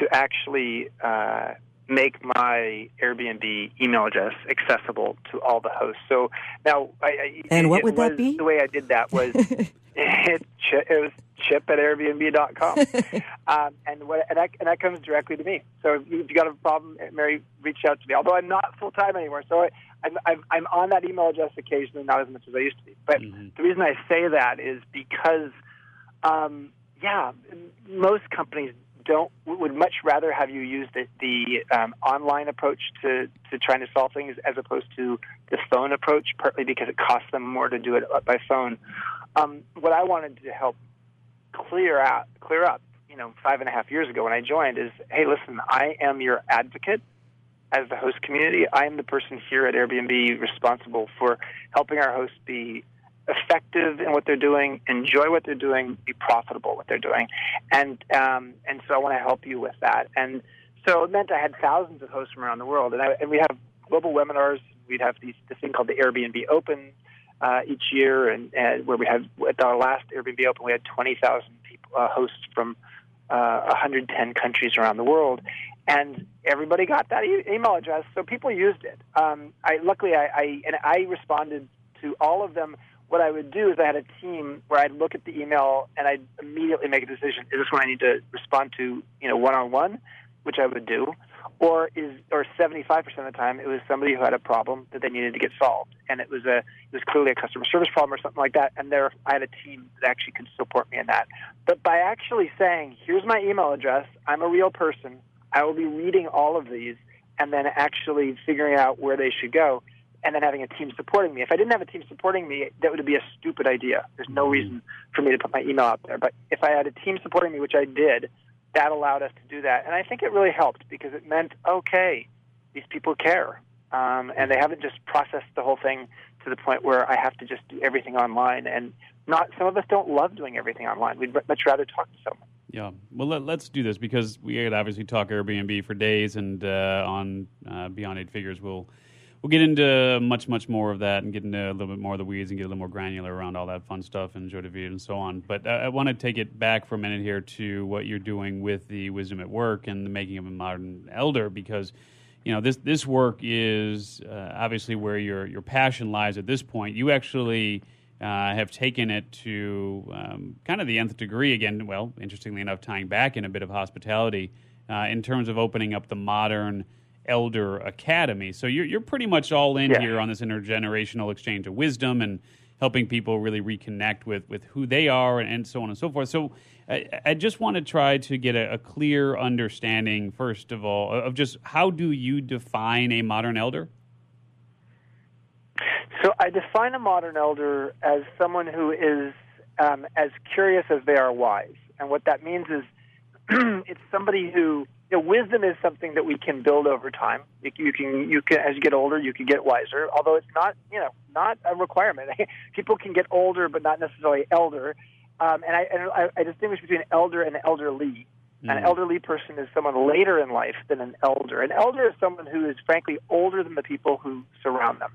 Speaker 5: to actually uh, make my Airbnb email address accessible to all the hosts. So now, I, I,
Speaker 3: And what would that be?
Speaker 5: The way I did that was it, it was chip at airbnb.com. um, and, what, and, that, and that comes directly to me. So if you- if you got a problem, Mary, reach out to me. Although I'm not full time anymore, so I, I'm, I'm, I'm on that email address occasionally, not as much as I used to be. But the reason I say that is because, um, yeah, most companies don't would much rather have you use the, the um, online approach to, to trying to solve things as opposed to the phone approach, partly because it costs them more to do it by phone. Um, what I wanted to help clear out, clear up, you know, five and a half years ago when I joined is, hey, listen, I am your advocate as the host community. I am the person here at Airbnb responsible for helping our hosts be effective in what they're doing, enjoy what they're doing, be profitable what they're doing, and um, and so I want to help you with that. And so it meant I had thousands of hosts from around the world, and, I, and we have global webinars. We'd have these this thing called the Airbnb Open uh, each year, and, and where we had at our last Airbnb Open, we had twenty thousand uh, hosts from uh, 110 countries around the world, and everybody got that e- email address, so people used it. Um, I luckily I, I and I responded to all of them. What I would do is I had a team where I'd look at the email and I'd immediately make a decision: is this one I need to respond to, you know, one on one, which I would do, or is or 75% of the time it was somebody who had a problem that they needed to get solved, and it was a it was clearly a customer service problem or something like that, and there I had a team that actually could support me in that. But by actually saying, "Here's my email address. I'm a real person. I will be reading all of these," and then actually figuring out where they should go, and then having a team supporting me. If I didn't have a team supporting me, that would be a stupid idea. There's no reason for me to put my email out there. But if I had a team supporting me, which I did, that allowed us to do that. And I think it really helped because it meant, okay, these people care. Um, and they haven't just processed the whole thing to the point where I have to just do everything online. And not some of us don't love doing everything online. We'd much rather talk to someone.
Speaker 2: Yeah. Well, let, let's do this because we could obviously talk Airbnb for days, and uh, on uh, Beyond Eight Figures, we'll we'll get into much, much more of that and get into a little bit more of the weeds and get a little more granular around all that fun stuff and joie de and so on. But uh, I want to take it back for a minute here to what you're doing with the Wisdom at Work and the making of a modern elder because you know this this work is uh, obviously where your your passion lies at this point. You actually uh, have taken it to um, kind of the nth degree again. Well, interestingly enough, tying back in a bit of hospitality uh, in terms of opening up the modern elder academy. So you're you're pretty much all in
Speaker 5: Yeah.
Speaker 2: here on this intergenerational exchange of wisdom and helping people really reconnect with with who they are and, and so on and so forth. So I, I just want to try to get a, a clear understanding, first of all, of just how do you define a modern elder?
Speaker 5: So I define a modern elder as someone who is um, as curious as they are wise, and what that means is it's somebody who you know, wisdom is something that we can build over time. You, you can you can as you get older, you can get wiser. Although it's not you know not a requirement. People can get older, but not necessarily elder. Um, and I, and I, I distinguish between elder and elderly. An elderly person is someone later in life than an elder. An elder is someone who is frankly older than the people who surround them.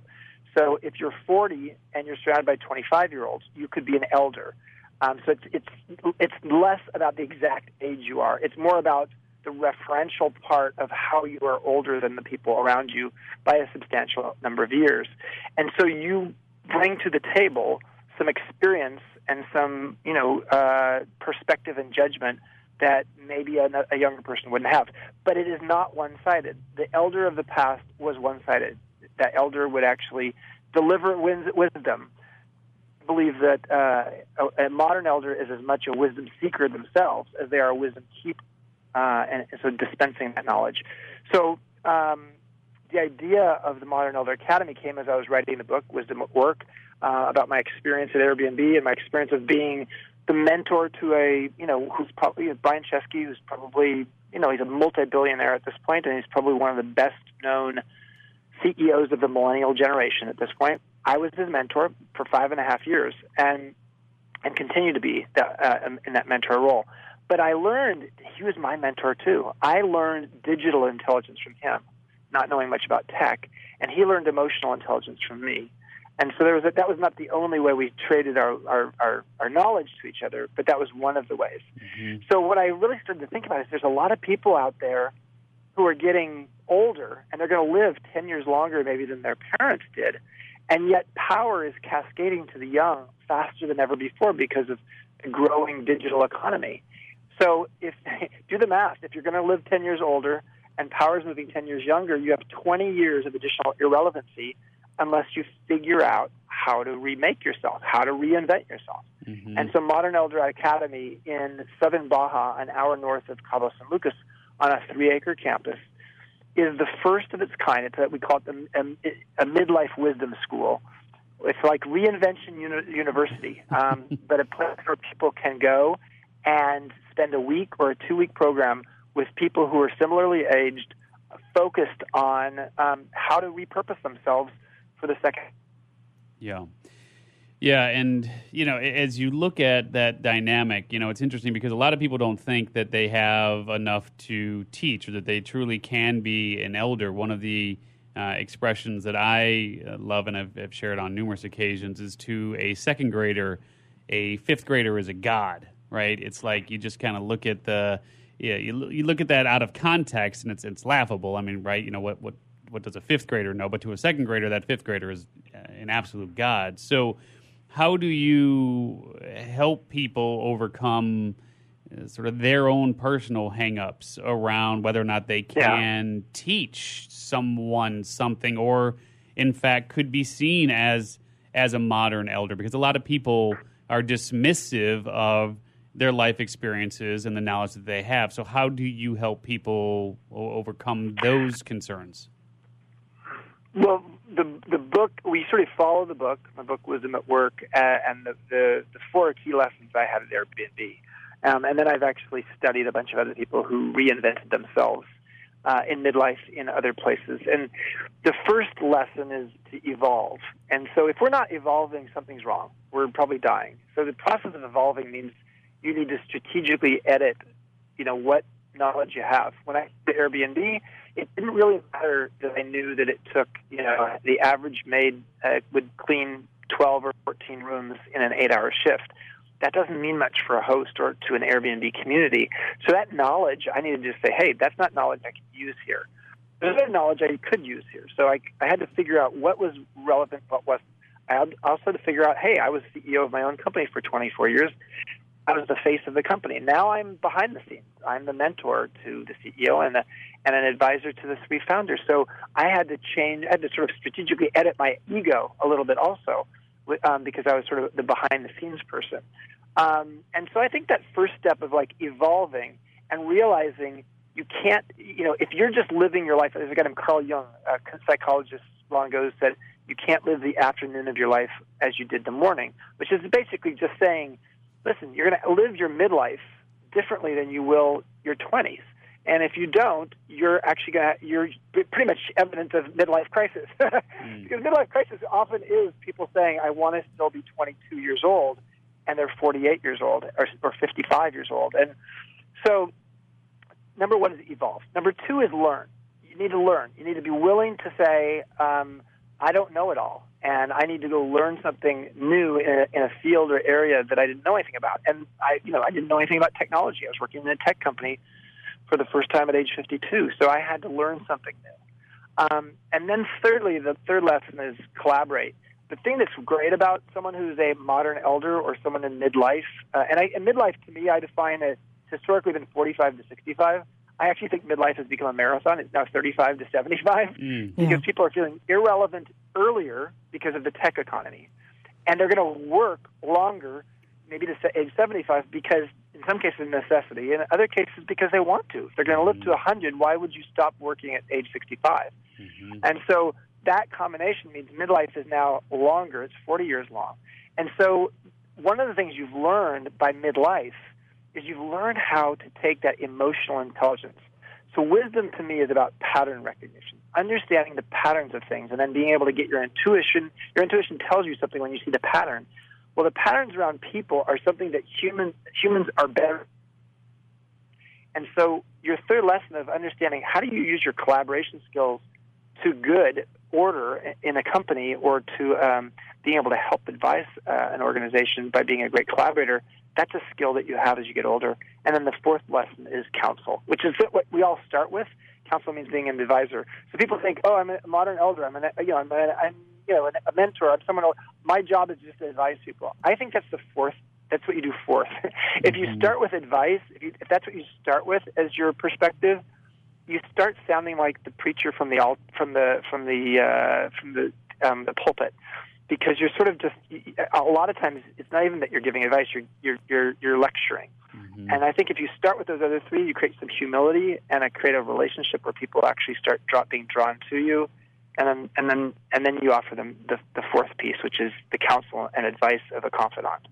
Speaker 5: So if you're 40 and you're surrounded by 25 year olds, you could be an elder. Um, so it's, it's it's less about the exact age you are. It's more about the referential part of how you are older than the people around you by a substantial number of years. And so you bring to the table some experience and some you know uh, perspective and judgment that maybe a, a younger person wouldn't have. But it is not one sided. The elder of the past was one sided. That elder would actually deliver wisdom. I believe that uh, a, a modern elder is as much a wisdom seeker themselves as they are a wisdom keeper, uh, and so dispensing that knowledge. So um, the idea of the Modern Elder Academy came as I was writing the book Wisdom at Work uh, about my experience at Airbnb and my experience of being the mentor to a you know who's probably Brian Chesky, who's probably you know he's a multi-billionaire at this point, and he's probably one of the best known CEOs of the millennial generation at this point. I was his mentor for five and a half years, and and continue to be that, uh, in that mentor role. But I learned he was my mentor too. I learned digital intelligence from him, not knowing much about tech, and he learned emotional intelligence from me. And so there was a, that was not the only way we traded our, our, our, our knowledge to each other, but that was one of the ways. So what I really started to think about is there's a lot of people out there who are getting older and they're going to live 10 years longer maybe than their parents did. And yet power is cascading to the young faster than ever before because of the growing digital economy. So if do the math, if you're going to live 10 years older and power is moving 10 years younger, you have 20 years of additional irrelevancy unless you figure out how to remake yourself, how to reinvent yourself. Mm-hmm. And so Modern Elder Academy in southern Baja, an hour north of Cabo San Lucas, on a three-acre campus, is the first of its kind. It's a, we call it the, a, a midlife wisdom school. It's like reinvention uni- university, um, but a place where people can go and spend a week or a two-week program with people who are similarly aged, focused on um, how to repurpose themselves for the second.
Speaker 2: Yeah. Yeah, and you know, as you look at that dynamic, you know, it's interesting because a lot of people don't think that they have enough to teach or that they truly can be an elder. One of the uh, expressions that I uh, love and I've, I've shared on numerous occasions is to a second grader, a fifth grader is a god, right? It's like you just kind of look at the, yeah, you, you look at that out of context and it's it's laughable. I mean, right? You know what what what does a fifth grader know? But to a second grader, that fifth grader is uh, an absolute god. So how do you help people overcome uh, sort of their own personal hangups around whether or not they
Speaker 5: Yeah.
Speaker 2: can teach someone something or in fact could be seen as as a modern elder? Because a lot of people are dismissive of their life experiences and the knowledge that they have. So how do you help people o- overcome those concerns?
Speaker 5: Well, the the book we sort of follow the book. My book Wisdom at Work, uh, and the, the the four key lessons I had at Airbnb, um, and then I've actually studied a bunch of other people who reinvented themselves uh, in midlife in other places. And the first lesson is to evolve. And so, if we're not evolving, something's wrong. We're probably dying. So the process of evolving means you need to strategically edit, you know, what knowledge you have. When I did Airbnb, it didn't really matter that I knew that it took, you know, the average maid uh, would clean 12 or 14 rooms in an eight hour shift. That doesn't mean much for a host or to an Airbnb community. So that knowledge, I needed to say, hey, that's not knowledge I can use here. There's other knowledge I could use here. So I, I had to figure out what was relevant, what wasn't. I also had to figure out, hey, I was CEO of my own company for 24 years. I was the face of the company. Now I'm behind the scenes. I'm the mentor to the CEO and the, and an advisor to the three founders. So I had to change. I had to sort of strategically edit my ego a little bit also, um, because I was sort of the behind the scenes person. Um, and so I think that first step of like evolving and realizing you can't, you know, if you're just living your life. There's a guy named Carl Jung, a psychologist long ago, said you can't live the afternoon of your life as you did the morning, which is basically just saying listen, you're going to live your midlife differently than you will your 20s. And if you don't, you're actually going to, you're pretty much evidence of midlife crisis. mm. Because midlife crisis often is people saying, I want to still be 22 years old, and they're 48 years old or, or 55 years old. And so, number one is evolve. Number two is learn. You need to learn. You need to be willing to say, um, I don't know it all and I need to go learn something new in a, in a field or area that I didn't know anything about. And I, you know, I didn't know anything about technology. I was working in a tech company for the first time at age 52, so I had to learn something new. Um, and then, thirdly, the third lesson is collaborate. The thing that's great about someone who's a modern elder or someone in midlife, uh, and, I, and midlife to me, I define it historically been 45 to 65 I actually think midlife has become a marathon. It's now 35 to 75 mm. because yeah. people are feeling irrelevant earlier because of the tech economy. And they're going to work longer, maybe to age 75, because in some cases necessity, in other cases because they want to. If they're going to live to 100, why would you stop working at age 65? Mm-hmm. And so that combination means midlife is now longer. It's 40 years long. And so one of the things you've learned by midlife – is you've learned how to take that emotional intelligence. So wisdom to me is about pattern recognition, understanding the patterns of things, and then being able to get your intuition. Your intuition tells you something when you see the pattern. Well, the patterns around people are something that human, humans are better. And so your third lesson of understanding how do you use your collaboration skills to good order in a company or to um, being able to help advise uh, an organization by being a great collaborator that's a skill that you have as you get older. And then the fourth lesson is counsel, which is what we all start with. Counsel means being an advisor. So people think, oh, I'm a modern elder. I'm, an, you know, I'm, a, I'm you know, a mentor. I'm someone. Else. My job is just to advise people. I think that's the fourth. That's what you do fourth. if you mm-hmm. start with advice, if, you, if that's what you start with as your perspective, you start sounding like the preacher from the from the from the uh, from the um, the pulpit because you're sort of just a lot of times it's not even that you're giving advice you're you're you're, you're lecturing. Mm-hmm. and i think if you start with those other three you create some humility and a create a relationship where people actually start draw, being drawn to you. And then and then and then you offer them the, the fourth piece which is the counsel and advice of a confidant.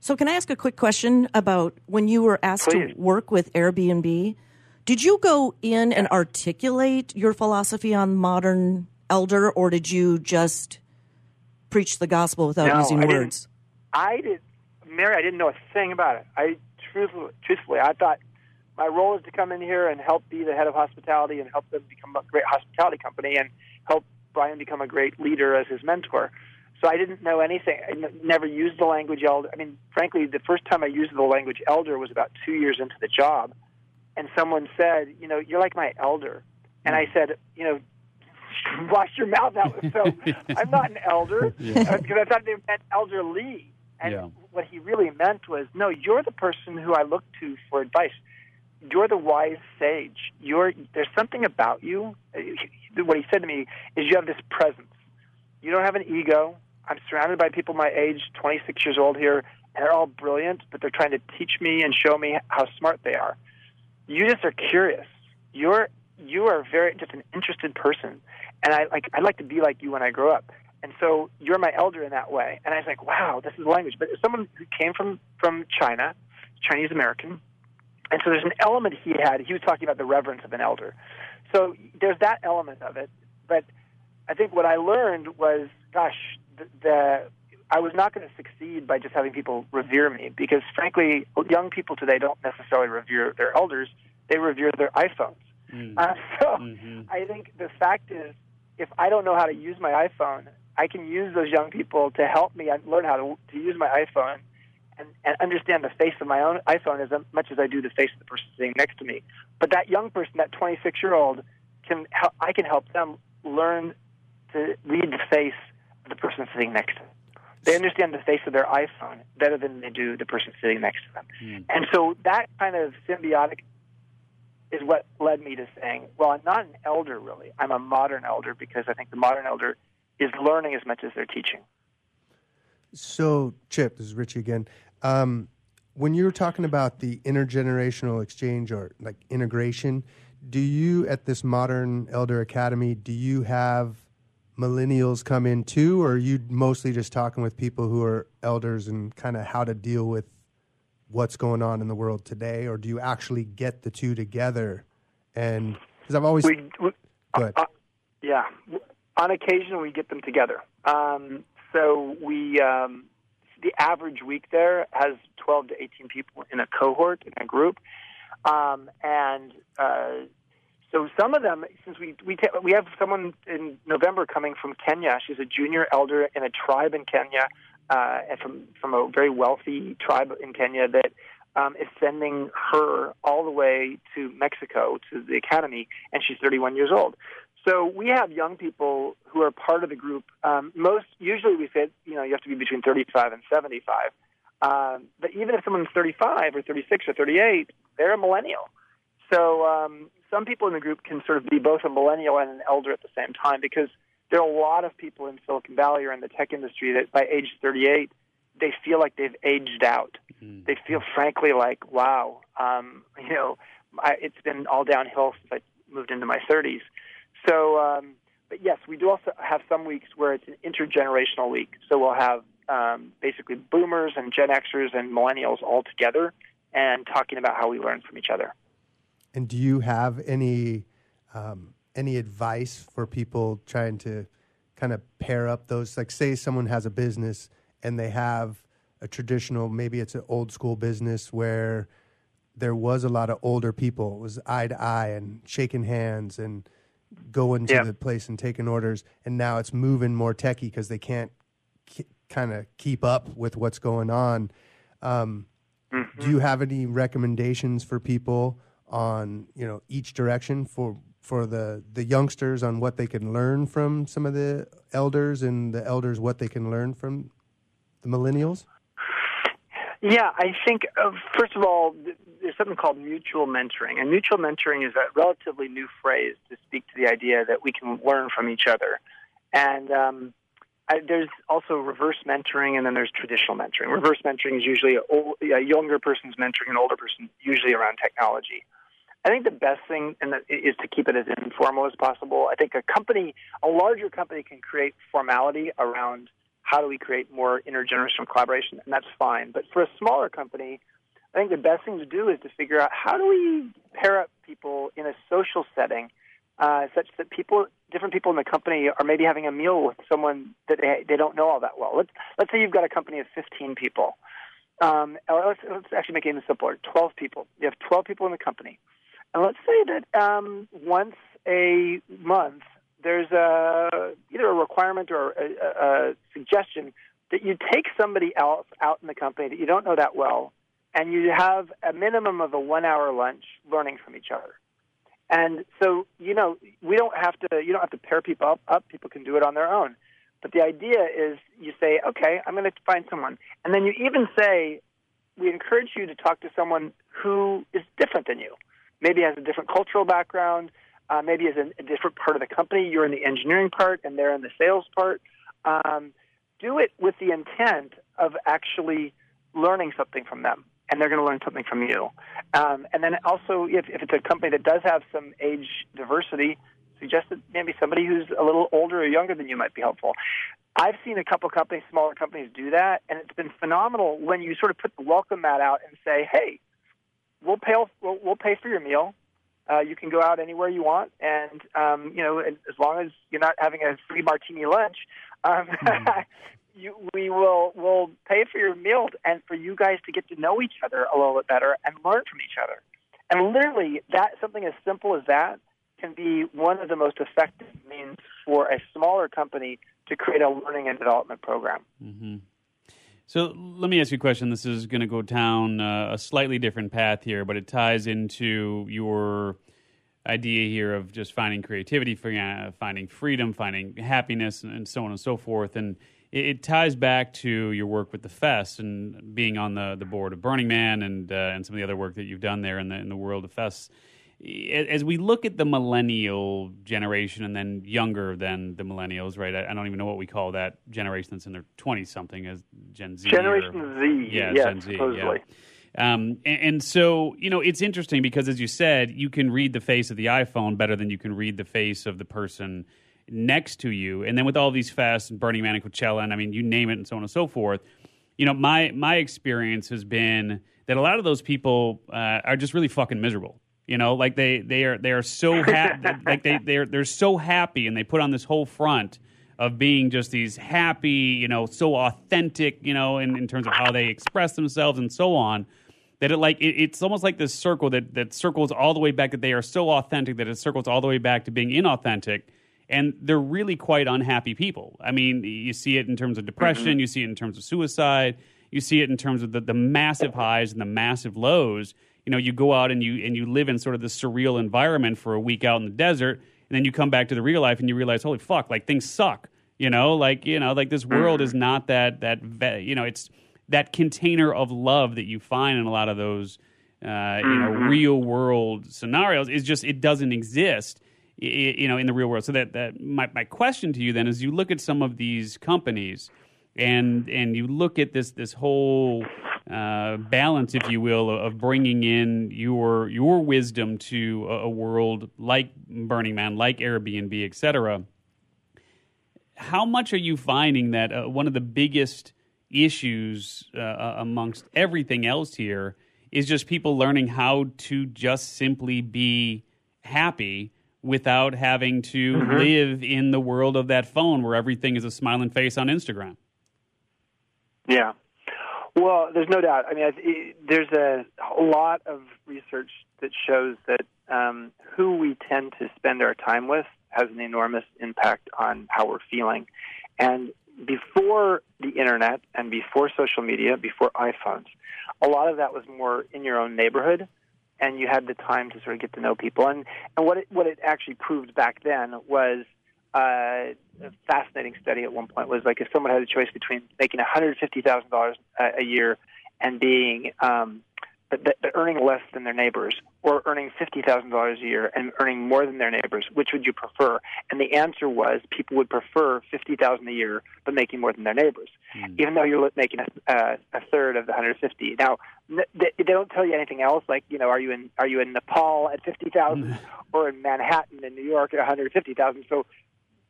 Speaker 3: So can i ask a quick question about when you were asked Please. to work with airbnb? Did you go in and articulate your philosophy on modern elder or did you just preach the gospel without
Speaker 5: no,
Speaker 3: using
Speaker 5: I
Speaker 3: words?
Speaker 5: I did, Mary. I didn't know a thing about it. I truthfully, truthfully, I thought my role is to come in here and help be the head of hospitality and help them become a great hospitality company and help Brian become a great leader as his mentor. So I didn't know anything. I n- never used the language elder. I mean, frankly, the first time I used the language elder was about two years into the job, and someone said, "You know, you're like my elder," and hmm. I said, "You know, wash your mouth out. So I'm not an elder because yeah. uh, I thought they meant elderly. And yeah. what he really meant was, no, you're the person who I look to for advice. You're the wise sage. You're there's something about you. What he said to me is, you have this presence. You don't have an ego. I'm surrounded by people my age, 26 years old here, and they're all brilliant, but they're trying to teach me and show me how smart they are. You just are curious. You're you are very just an interested person, and I like I'd like to be like you when I grow up. And so you're my elder in that way. And I was like, wow, this is language. But someone who came from from China, Chinese American, and so there's an element he had. He was talking about the reverence of an elder. So there's that element of it. But I think what I learned was, gosh, the, the I was not going to succeed by just having people revere me because, frankly, young people today don't necessarily revere their elders; they revere their iPhones. Mm. Uh, so mm-hmm. I think the fact is, if I don't know how to use my iPhone, I can use those young people to help me learn how to, to use my iPhone and, and understand the face of my own iPhone as much as I do the face of the person sitting next to me. But that young person, that 26 year old, can help, I can help them learn to read the face of the person sitting next to them. They understand the face of their iPhone better than they do the person sitting next to them. Mm. And so that kind of symbiotic is what led me to saying, well, I'm not an elder really. I'm a modern elder because I think the modern elder is learning as much as they're teaching.
Speaker 4: So, Chip, this is Richie again. Um, when you were talking about the intergenerational exchange or like integration, do you at this modern elder academy do you have millennials come in too, or are you mostly just talking with people who are elders and kind of how to deal with what's going on in the world today, or do you actually get the two together? And because I've always we, we, ahead. Uh,
Speaker 5: yeah, on occasion we get them together. Um, so we um, the average week there has 12 to 18 people in a cohort in a group, um, and uh, so some of them, since we we ta- we have someone in November coming from Kenya. She's a junior elder in a tribe in Kenya, uh, and from from a very wealthy tribe in Kenya that um, is sending her all the way to Mexico to the academy, and she's 31 years old. So we have young people who are part of the group. Um, most usually we say you know you have to be between 35 and 75. Um, but even if someone's 35 or 36 or 38, they're a millennial. So um, some people in the group can sort of be both a millennial and an elder at the same time because there are a lot of people in Silicon Valley or in the tech industry that by age 38 they feel like they've aged out. Mm-hmm. They feel frankly like, wow, um, you know, I, it's been all downhill since I moved into my 30s. So, um, but yes, we do also have some weeks where it's an intergenerational week. So we'll have um, basically boomers and Gen Xers and millennials all together and talking about how we learn from each other.
Speaker 4: And do you have any um, any advice for people trying to kind of pair up those? Like, say someone has a business and they have a traditional, maybe it's an old school business where there was a lot of older people. It was eye to eye and shaking hands and going to yeah. the place and taking orders. And now it's moving more techie because they can't k- kind of keep up with what's going on. Um, mm-hmm. Do you have any recommendations for people on you know each direction for for the the youngsters on what they can learn from some of the elders and the elders what they can learn from the millennials?
Speaker 5: Yeah, I think uh, first of all, there's something called mutual mentoring, and mutual mentoring is a relatively new phrase to speak to the idea that we can learn from each other. And um, I, there's also reverse mentoring, and then there's traditional mentoring. Reverse mentoring is usually a, a younger person's mentoring an older person, usually around technology. I think the best thing is to keep it as informal as possible. I think a company, a larger company, can create formality around how do we create more intergenerational collaboration, and that's fine. But for a smaller company, I think the best thing to do is to figure out how do we pair up people in a social setting uh, such that people, different people in the company, are maybe having a meal with someone that they, they don't know all that well. Let's let's say you've got a company of 15 people. Um, let's, let's actually make it even simpler. 12 people. You have 12 people in the company. And let's say that um, once a month, there's a, either a requirement or a, a, a suggestion that you take somebody else out in the company that you don't know that well, and you have a minimum of a one-hour lunch learning from each other. And so, you know, we don't have to. You don't have to pair people up. up. People can do it on their own. But the idea is, you say, okay, I'm going to find someone, and then you even say, we encourage you to talk to someone who is different than you maybe has a different cultural background, uh, maybe is in a different part of the company. You're in the engineering part and they're in the sales part. Um, do it with the intent of actually learning something from them, and they're going to learn something from you. Um, and then also, if, if it's a company that does have some age diversity, suggest that maybe somebody who's a little older or younger than you might be helpful. I've seen a couple companies, smaller companies, do that, and it's been phenomenal when you sort of put the welcome mat out and say, "Hey, we'll pay we'll, we'll pay for your meal. Uh, you can go out anywhere you want, and um, you know, as long as you're not having a free martini lunch, um, mm. you, we will will pay for your meal and for you guys to get to know each other a little bit better and learn from each other. And literally, that something as simple as that can be one of the most effective means for a smaller company to create a learning and development program.
Speaker 2: Mm-hmm. So let me ask you a question. This is going to go down uh, a slightly different path here, but it ties into your idea here of just finding creativity, uh, finding freedom, finding happiness, and so on and so forth. And it, ties back to your work with the Fest and being on the, the board of Burning Man and uh, and some of the other work that you've done there in the in the world of Fests as we look at the millennial generation and then younger than the millennials, right? I, I don't even know what we call that generation that's in their 20 something as Gen Z.
Speaker 5: Generation
Speaker 2: or,
Speaker 5: Z.
Speaker 2: Yeah,
Speaker 5: yes,
Speaker 2: Gen Z.
Speaker 5: Supposedly.
Speaker 2: Yeah. Um, and, and, so, you know, it's interesting because, as you said, you can read the face of the iPhone better than you can read the face of the person next to you. And then with all these fests and Burning Man and Coachella, and I mean, you name it, and so on and so forth. You know, my my experience has been that a lot of those people uh, are just really fucking miserable you know, like they they are they are so happy, like they they're they're so happy, and they put on this whole front of being just these happy, you know, so authentic, you know, in, in terms of how they express themselves and so on. That it like it, it's almost like this circle that that circles all the way back. That they are so authentic that it circles all the way back to being inauthentic and they're really quite unhappy people. I mean, you see it in terms of depression, mm-hmm. you see it in terms of suicide, you see it in terms of the, the massive highs and the massive lows you know you go out and you and you live in sort of this surreal environment for a week out in the desert and then you come back to the real life and you realize holy fuck like things suck you know? Like you know like this world is not that that you know it's that container of love that you find in a lot of those uh, you know
Speaker 5: mm-hmm.
Speaker 2: real world scenarios is just it doesn't exist you know in the real world. So that that my, my question to you then is you look at some of these companies and and you look at this this whole uh, balance, if you will, of bringing in your your wisdom to a, a world like Burning Man, like Airbnb, et cetera. How much are you finding that uh, one of the biggest issues uh, uh, amongst everything else here is just people learning how to just simply be happy without having to mm-hmm. live in the world of that phone where everything is a smiling face on Instagram?
Speaker 5: Yeah, well, there's no doubt. I mean, there's a, a lot of research that shows that um, who we tend to spend our time with has an enormous impact on how we're feeling. And before the internet and before social media, before iPhones, a lot of that was more in your own neighborhood, and you had the time to sort of get to know people. And and what it, what it actually proved back then was uh, a fascinating study at one point was like if someone had a choice between making $150,000 a year and being um, but, but earning less than their neighbors, or earning fifty thousand dollars a year and earning more than their neighbors, which would you prefer? And the answer was people would prefer fifty thousand a year, but making more than their neighbors, mm. even though you're making a, uh, a third of the hundred fifty. Now, they, they don't tell you anything else, like you know, are you in are you in Nepal at fifty thousand, mm. or in Manhattan in New York at one hundred fifty thousand? So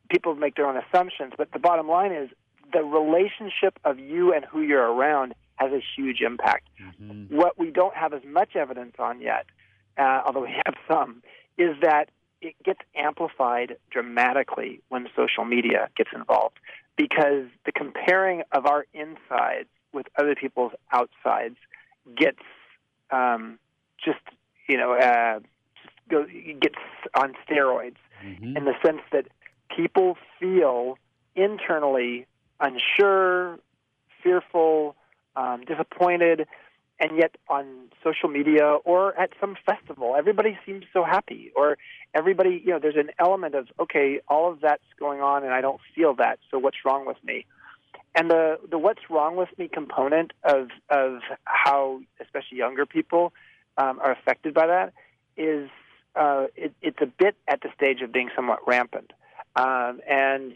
Speaker 5: people make their own assumptions, but the bottom line is the relationship of you and who you're around has a huge impact. Mm-hmm. What we don't have as much evidence on yet, uh, although we have some, is that it gets amplified dramatically when social media gets involved because the comparing of our insides with other people's outsides gets um, just you know uh, just go, gets on steroids mm-hmm. in the sense that people feel internally unsure, fearful, um, disappointed, and yet on social media or at some festival, everybody seems so happy. Or everybody, you know, there's an element of okay, all of that's going on, and I don't feel that. So what's wrong with me? And the the what's wrong with me component of of how especially younger people um, are affected by that is uh, it, it's a bit at the stage of being somewhat rampant. Um, and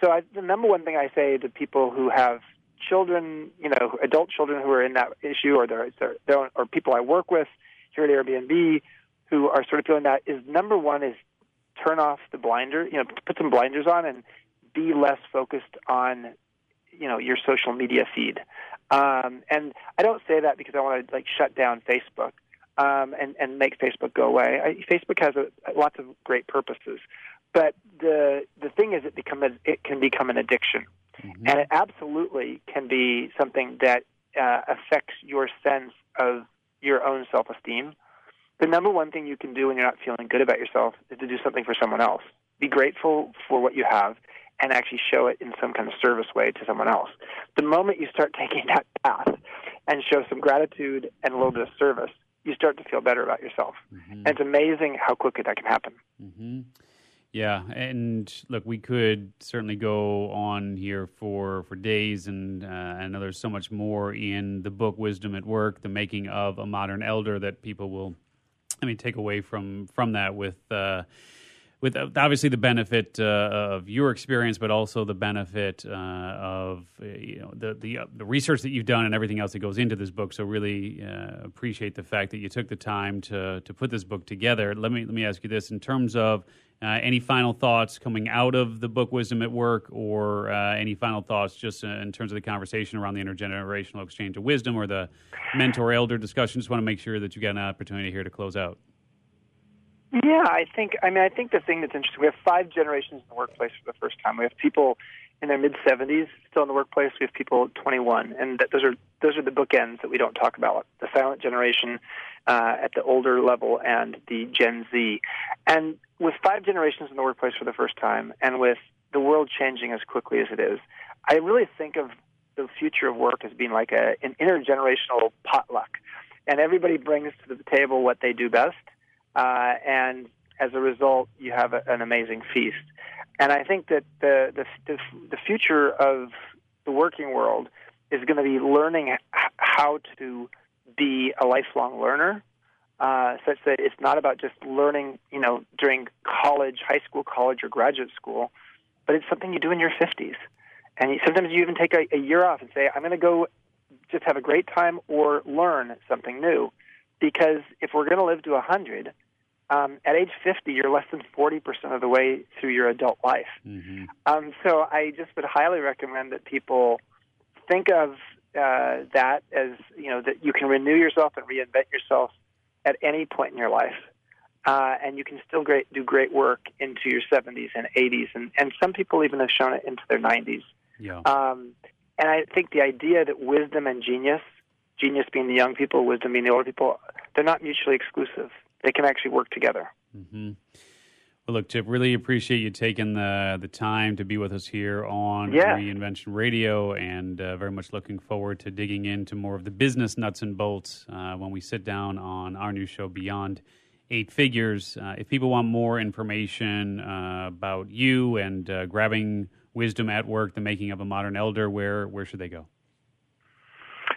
Speaker 5: so I, the number one thing I say to people who have children, you know, adult children who are in that issue, or they're, they're, or people I work with here at Airbnb who are sort of feeling that is number one is turn off the blinder, you know, put some blinders on and be less focused on, you know, your social media feed. Um, and I don't say that because I want to like shut down Facebook um, and and make Facebook go away. I, Facebook has a, lots of great purposes, but the the thing is, it become a, it can become an addiction, mm-hmm. and it absolutely can be something that uh, affects your sense of your own self esteem. the number one thing you can do when you're not feeling good about yourself is to do something for someone else. Be grateful for what you have and actually show it in some kind of service way to someone else. The moment you start taking that path and show some gratitude and a little bit of service, you start to feel better about yourself. Mm-hmm. And it's amazing how quickly that can happen.
Speaker 2: Mm-hmm. Yeah, and look, we could certainly go on here for for days, and uh, I know there's so much more in the book "Wisdom at Work: The Making of a Modern Elder" that people will, I mean, take away from from that with. Uh, with uh, obviously the benefit uh, of your experience, but also the benefit uh, of uh, you know the the, uh, the, research that you've done and everything else that goes into this book. So really uh, appreciate the fact that you took the time to to put this book together. Let me let me ask you this: in terms of Uh, any final thoughts coming out of the book Wisdom at Work, or uh, any final thoughts just uh, in terms of the conversation around the intergenerational exchange of wisdom or the mentor elder discussion? Just want to make sure that you get an opportunity here to close out.
Speaker 5: Yeah, I think. I mean, I think the thing that's interesting. We have five generations in the workplace for the first time. We have people in their mid 70s still in the workplace. We have people 21, and those are those are the bookends that we don't talk about. The silent generation uh, at the older level and the Gen Z. And with five generations in the workplace for the first time, and with the world changing as quickly as it is, I really think of the future of work as being like a, an intergenerational potluck, and everybody brings to the table what they do best uh, and as a result, you have a, an amazing feast. And I think that the, the, the, the future of the working world is going to be learning how to be a lifelong learner, uh, such that it's not about just learning, you know, during college, high school, college, or graduate school, but it's something you do in your 50s. And you, sometimes you even take a, a year off and say, I'm going to go just have a great time or learn something new. Because if we're going to live to 100, um, at age 50, you're less than 40% of the way through your adult life. Mm-hmm. Um, so I just would highly recommend that people think of uh, that as, you know, that you can renew yourself and reinvent yourself at any point in your life. Uh, and you can still great, do great work into your 70s and 80s. And, and some people even have shown it into their 90s.
Speaker 2: Yeah.
Speaker 5: Um, and I think the idea that wisdom and genius, genius being the young people, wisdom being the older people, they're not mutually exclusive they can actually work together.
Speaker 2: Mm-hmm. Well, look, Chip, really appreciate you taking the the time to be with us here on
Speaker 5: yeah.
Speaker 2: Reinvention Radio, and uh, very much looking forward to digging into more of the business nuts and bolts uh, when we sit down on our new show, Beyond Eight Figures. Uh, if people want more information uh, about you and uh, grabbing wisdom at work, the making of a modern elder, where where should they go?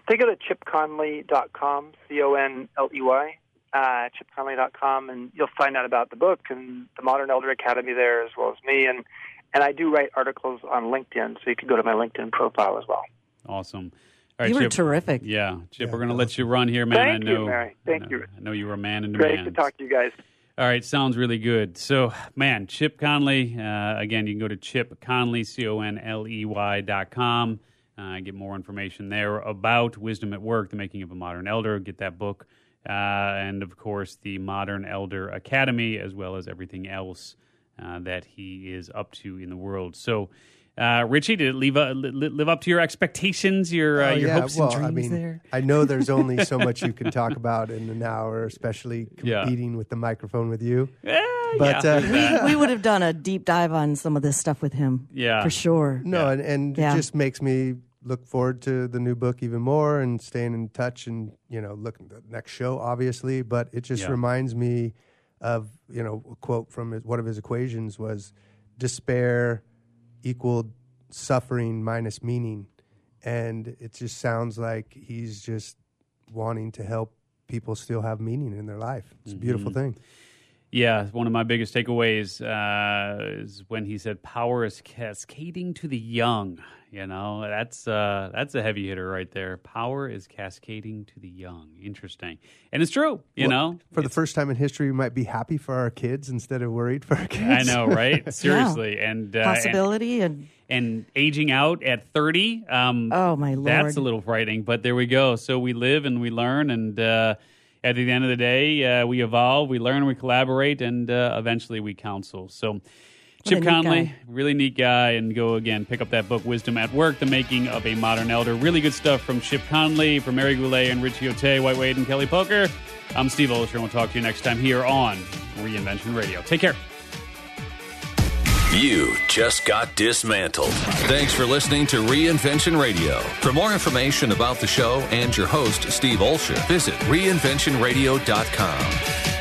Speaker 5: They go to chipconley.com, C O N L E Y uh, chipconley.com, and you'll find out about the book and the Modern Elder Academy there, as well as me. And and I do write articles on LinkedIn, so you can go to my LinkedIn profile as well.
Speaker 2: Awesome.
Speaker 3: All right, you were Chip, terrific.
Speaker 2: Yeah, Chip, yeah, we're going to let you run here, man.
Speaker 5: Thank
Speaker 2: I know,
Speaker 5: you, Mary. Thank
Speaker 2: I know,
Speaker 5: you.
Speaker 2: I know you were a man in demand.
Speaker 5: Great to talk to you guys.
Speaker 2: All right, sounds really good. So, man, Chip Conley. Uh, again, you can go to Chip Conley, C O N L E Y dot com. Uh, get more information there about Wisdom at Work, the making of a modern elder. Get that book uh, and of course the Modern Elder Academy, as well as everything else uh, that he is up to in the world. So, uh, Richie, did it live, uh, live up to your expectations, your, uh, oh, your
Speaker 4: yeah.
Speaker 2: hopes
Speaker 4: well,
Speaker 2: and dreams
Speaker 4: I mean,
Speaker 2: there?
Speaker 4: I know there's only so much you can talk about in an hour, especially competing
Speaker 2: yeah.
Speaker 4: with the microphone with you.
Speaker 2: Yeah,
Speaker 4: but
Speaker 2: yeah.
Speaker 3: Uh, we, we, would have done a deep dive on some of this stuff with him.
Speaker 2: Yeah,
Speaker 3: for sure.
Speaker 4: No, and, and it just makes me look forward to the new book even more and staying in touch and you know looking the next show obviously but it just
Speaker 2: yeah.
Speaker 4: reminds me of you know a quote from his, one of his equations was despair equaled suffering minus meaning and it just sounds like he's just wanting to help people still have meaning in their life it's mm-hmm. a beautiful thing
Speaker 2: yeah, one of my biggest takeaways uh, is when he said power is cascading to the young. You know, that's uh, that's a heavy hitter right there. Power is cascading to the young. Interesting, and it's true. You well, know,
Speaker 4: for the first time in history, we might be happy for our kids instead of worried for our kids.
Speaker 2: I know, right? Seriously, yeah. and
Speaker 3: uh, possibility
Speaker 2: and, and, and aging out at thirty. Um,
Speaker 3: oh my lord,
Speaker 2: that's a little frightening. But there we go. So we live and we learn, and uh, at the end of the day, uh, we evolve, we learn, we collaborate, and uh, eventually we counsel. So. Chip Conley, guy. really neat guy, and go again pick up that book, Wisdom at Work: The Making of a Modern Elder. Really good stuff from Chip Conley, from Mary Goulet and Richie Ote, White Wade and Kelly Poker. I'm Steve Olsher, and we'll talk to you next time here on Reinvention Radio. Take care.
Speaker 1: You just got dismantled. Thanks for listening to Reinvention Radio. For more information about the show and your host, Steve Olsher, visit reinventionradio.com.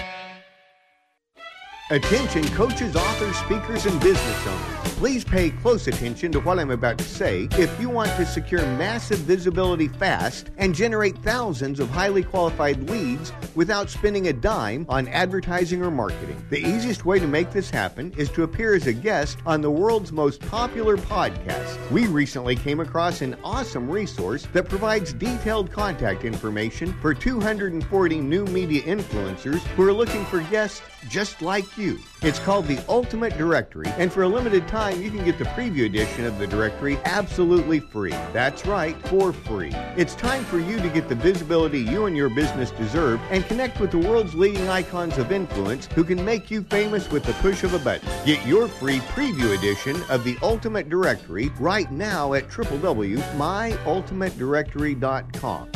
Speaker 6: Attention coaches, authors, speakers, and business owners. Please pay close attention to what I'm about to say if you want to secure massive visibility fast and generate thousands of highly qualified leads without spending a dime on advertising or marketing. The easiest way to make this happen is to appear as a guest on the world's most popular podcast. We recently came across an awesome resource that provides detailed contact information for 240 new media influencers who are looking for guests just like you. It's called the Ultimate Directory, and for a limited time, you can get the preview edition of the directory absolutely free. That's right, for free. It's time for you to get the visibility you and your business deserve and connect with the world's leading icons of influence who can make you famous with the push of a button. Get your free preview edition of the Ultimate Directory right now at www.myultimatedirectory.com.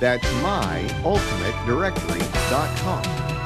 Speaker 6: That's myultimatedirectory.com.